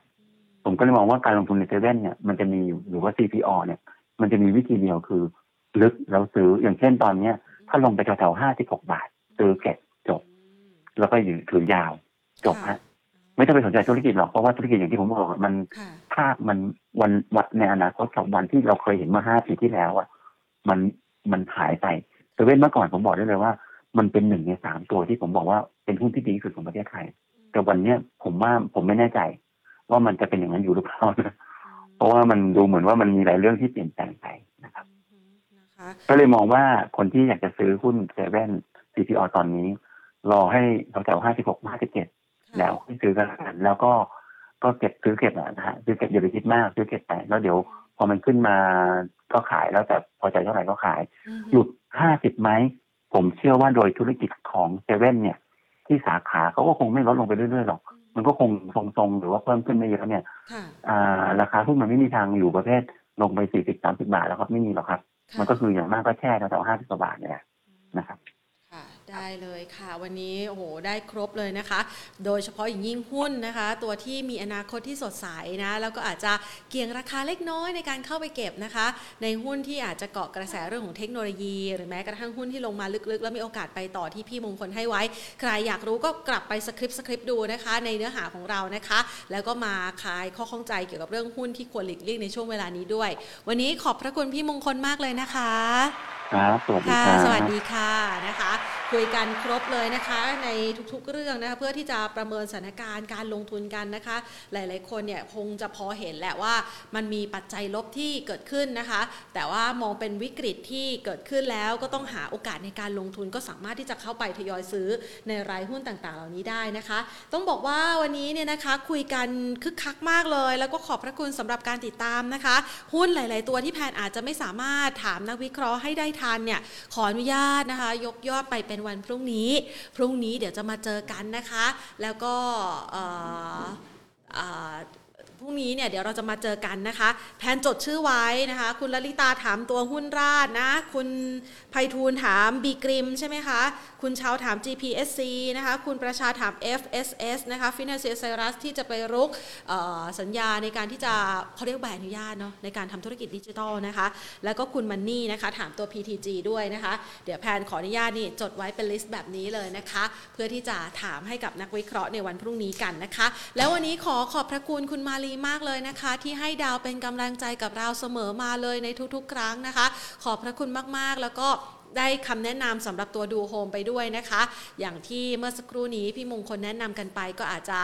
[SPEAKER 2] ผมก็เลยมองว่าการลงทุนในเซเว่นเนี่ยมันจะมีหรือว่า CPO เนี่ย มันจะมีวิธีเดียวคือ ลึกแล้วซื้ออย่างเช่นตอนเนี้ย ถ้าลงไปแถวๆห้าสิบหกบาท ซื้อเก็บจบ แล้วก็อยู่ถือยาวจบฮะไม่ต้องไปสนใจธุรกิจหรอกเพราะว่าธุรกิจอย่างที่ผมบอกมัน
[SPEAKER 1] ค่ะ
[SPEAKER 2] ภาพมันวันวัดในอนาคตกับวันที่เราเคยเห็นเมื่อห้าปีที่แล้วอะมันมันหายไปเซเว่นเมื่อก่อนผมบอกได้เลยว่า มันเป็นหนึ่งในสามตัวที่ผมบอกว่าเป็นหุ้นที่ดีที่สุดของประเทศไทย แต่วันเนี้ยผมว่าผมไม่แน่ใจ ว่ามันจะเป็นอย่างนั้นอยู่หรือเปล่านะเพราะว่ามันดูเหมือนว่ามันมีหลายเรื่องที่เปลี่ยนแปลงไปนะครับ
[SPEAKER 1] อืมนะคะ
[SPEAKER 2] ก็เลยมองว่าคนที่อยากจะซื้อหุ้นเซเว่น CPO ตอนนี้ รอให้แถวๆห้าสิบหกห้าสิบเจ็ดแล้วค่อยซื้อกันแล้วกันแล้วก็ก็เก็บซื้อเก็บอะนะฮะซื้อเก็บอย่าไปคิดมากซื้อเก็บไปแล้วเดี๋ยว พอมันขึ้นมาก็ขายแล้วแต่พอใจเท่าไหร่ก็ขาย
[SPEAKER 1] อืม
[SPEAKER 2] หยุดห้าสิบไหมผมเชื่อว่าโดยธุรกิจของเซเว่นเนี่ย ที่สาขาเขาก็คงไม่ลดลงไปเรื่อยๆหรอก มันก็คงทรงๆ หรือว่าเพิ่มขึ้นไม่เยอะเนี่ย
[SPEAKER 1] ค่ะ
[SPEAKER 2] อ่าราคาหุ้นมันไม่มีทางอยู่ประเภทลงไปสี่สิบสามสิบาทแล้วครับไม่มีหรอกครับ
[SPEAKER 1] ค่ะ
[SPEAKER 2] มันก็คืออย่างมากก็แช่แถวๆห้าสิบกว่าบาทเนี่ยแหละนะครับ
[SPEAKER 1] ค่ะ ได้เลยค่ะ วันนี้โอ้โหได้ครบเลยนะคะ โดยเฉพาะอย่างยิ่งหุ้นนะคะ ตัวที่มีอนาคตที่สดใสนะแล้วก็อาจจะเกี่ยงราคาเล็กน้อยในการเข้าไปเก็บนะคะ ในหุ้นที่อาจจะเกาะกระแสเรื่องของเทคโนโลยี หรือแม้กระทั่งหุ้นที่ลงมาลึกๆ แล้วมีโอกาสไปต่อที่พี่มงคลให้ไว้ ใครอยากรู้ก็กลับไปสคริปต์สคริปต์ดูนะคะ ในเนื้อหาของเรานะคะ แล้วก็มาคลายข้อข้องใจเกี่ยวกับเรื่องหุ้นที่ควรหลีกเลี่ยงในช่วงเวลานี้ด้วย วันนี้ขอบพระคุณพี่มงคลมากเลยนะคะ
[SPEAKER 2] ครับ สวัสดี
[SPEAKER 1] ค่ะ
[SPEAKER 2] ครับ
[SPEAKER 1] สวัสดีค่ะนะคะ คุยกันครบเลยนะคะ ในทุกๆเรื่องนะคะเพื่อที่จะประเมินสถานการณ์การลงทุนกันนะคะ หลายๆคนเนี่ยคงจะพอเห็นแหละว่ามันมีปัจจัยลบที่เกิดขึ้นนะคะ แต่ว่ามองเป็นวิกฤตที่เกิดขึ้นแล้วก็ต้องหาโอกาสในการลงทุนก็สามารถที่จะเข้าไปทยอยซื้อในรายหุ้นต่างๆ เหล่านี้ได้นะคะ ต้องบอกว่าวันนี้เนี่ยนะคะคุยกันคึกคักมากเลย แล้วก็ขอบพระคุณสำหรับการติดตามนะคะ หุ้นหลาย ๆ ตัวที่แพนอาจจะไม่สามารถถามนักวิเคราะห์ให้ได้ทันเนี่ยขออนุญาตนะคะ ยกยอดไปเป็นวันพรุ่งนี้ พรุ่งนี้เดี๋ยวจะมาเจอกันนะคะ แล้วก็ รุ่งนี้เนี่ยเดี๋ยวเราจะมาเจอกันนะคะแพนจดชื่อไว้นะคะ คุณลลิตาถามตัวหุ้นราดนะ คุณไพฑูรย์ถามบีกริมใช่ไหมคะ คุณเชาถาม GPSC นะคะ คุณประชาถาม FSS นะคะ Financial Cyrus ที่จะไปรุกสัญญาในการที่จะเขาเรียกใบอนุญาตเนาะในการทำธุรกิจดิจิทัลนะคะ แล้วก็คุณมันนี่นะคะ ถามตัว PTG ด้วยนะคะ เดี๋ยวแพนขออนุญาตนี่จดไว้เป็น list แบบนี้เลยนะคะ เพื่อที่จะถามให้กับนักวิเคราะห์ในวันพรุ่งนี้กันนะคะ แล้ววันนี้ขอขอบพระคุณคุณมาลีมากเลยนะคะ ที่ให้ดาวเป็นกำลังใจกับเราเสมอมาเลยในทุกๆ ครั้งนะคะ ขอบพระคุณมากๆ แล้วก็ได้คำแนะนำสำหรับตัวดูโฮมไปด้วยนะคะ อย่างที่เมื่อสักครู่นี้พี่มงคลแนะนำกันไปก็อาจจะ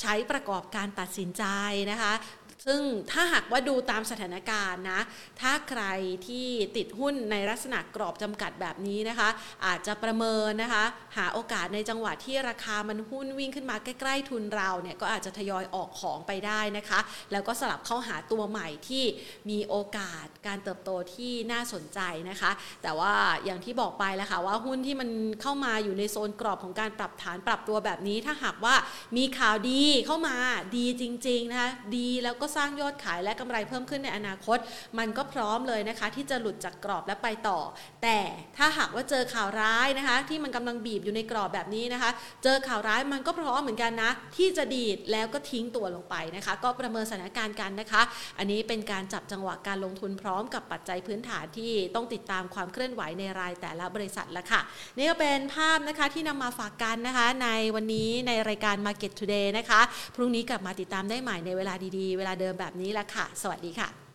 [SPEAKER 1] ใช้ประกอบการตัดสินใจนะคะ ซึ่งถ้าหากว่าดูตามสถานการณ์นะ ถ้าใครที่ติดหุ้นในลักษณะกรอบจำกัดแบบนี้นะคะ อาจจะประเมินนะคะ หาโอกาสในจังหวะที่ราคามันหุ้นวิ่งขึ้นมาใกล้ ๆ ทุนเราเนี่ยก็อาจจะทยอยออกของไปได้นะคะ แล้วก็สลับเข้าหาตัวใหม่ที่มีโอกาสการเติบโตที่น่าสนใจนะคะ แต่ว่าอย่างที่บอกไปแล้วค่ะว่าหุ้นที่มันเข้ามาอยู่ในโซนกรอบของการปรับฐานปรับตัวแบบนี้ ถ้าหากว่ามีข่าวดีเข้ามาดีจริงๆนะคะดีแล้วก็สร้างยอดขายและกำไรเพิ่มขึ้นในอนาคต มันก็พร้อมเลยนะคะ ที่จะหลุดจากกรอบและไปต่อ แต่ถ้าหากว่าเจอข่าวร้ายนะคะ ที่มันกำลังบีบอยู่ในกรอบแบบนี้นะคะ เจอข่าวร้ายมันก็พร้อมเหมือนกันนะ ที่จะดีดแล้วก็ทิ้งตัวลงไปนะคะ ก็ประเมินสถานการณ์กันนะคะ อันนี้เป็นการจับจังหวะการลงทุนพร้อมกับปัจจัยพื้นฐานที่ต้องติดตามความเคลื่อนไหวในรายแต่ละบริษัทละค่ะ นี่ก็เป็นภาพนะคะที่นำมาฝากกันนะคะ ในวันนี้ในรายการ Market Today นะคะ พรุ่งนี้กลับมาติดตามได้ใหม่ในเวลาดีๆ เวลาเดิดิมแบบนี้ละค่ะ สวัสดีค่ะ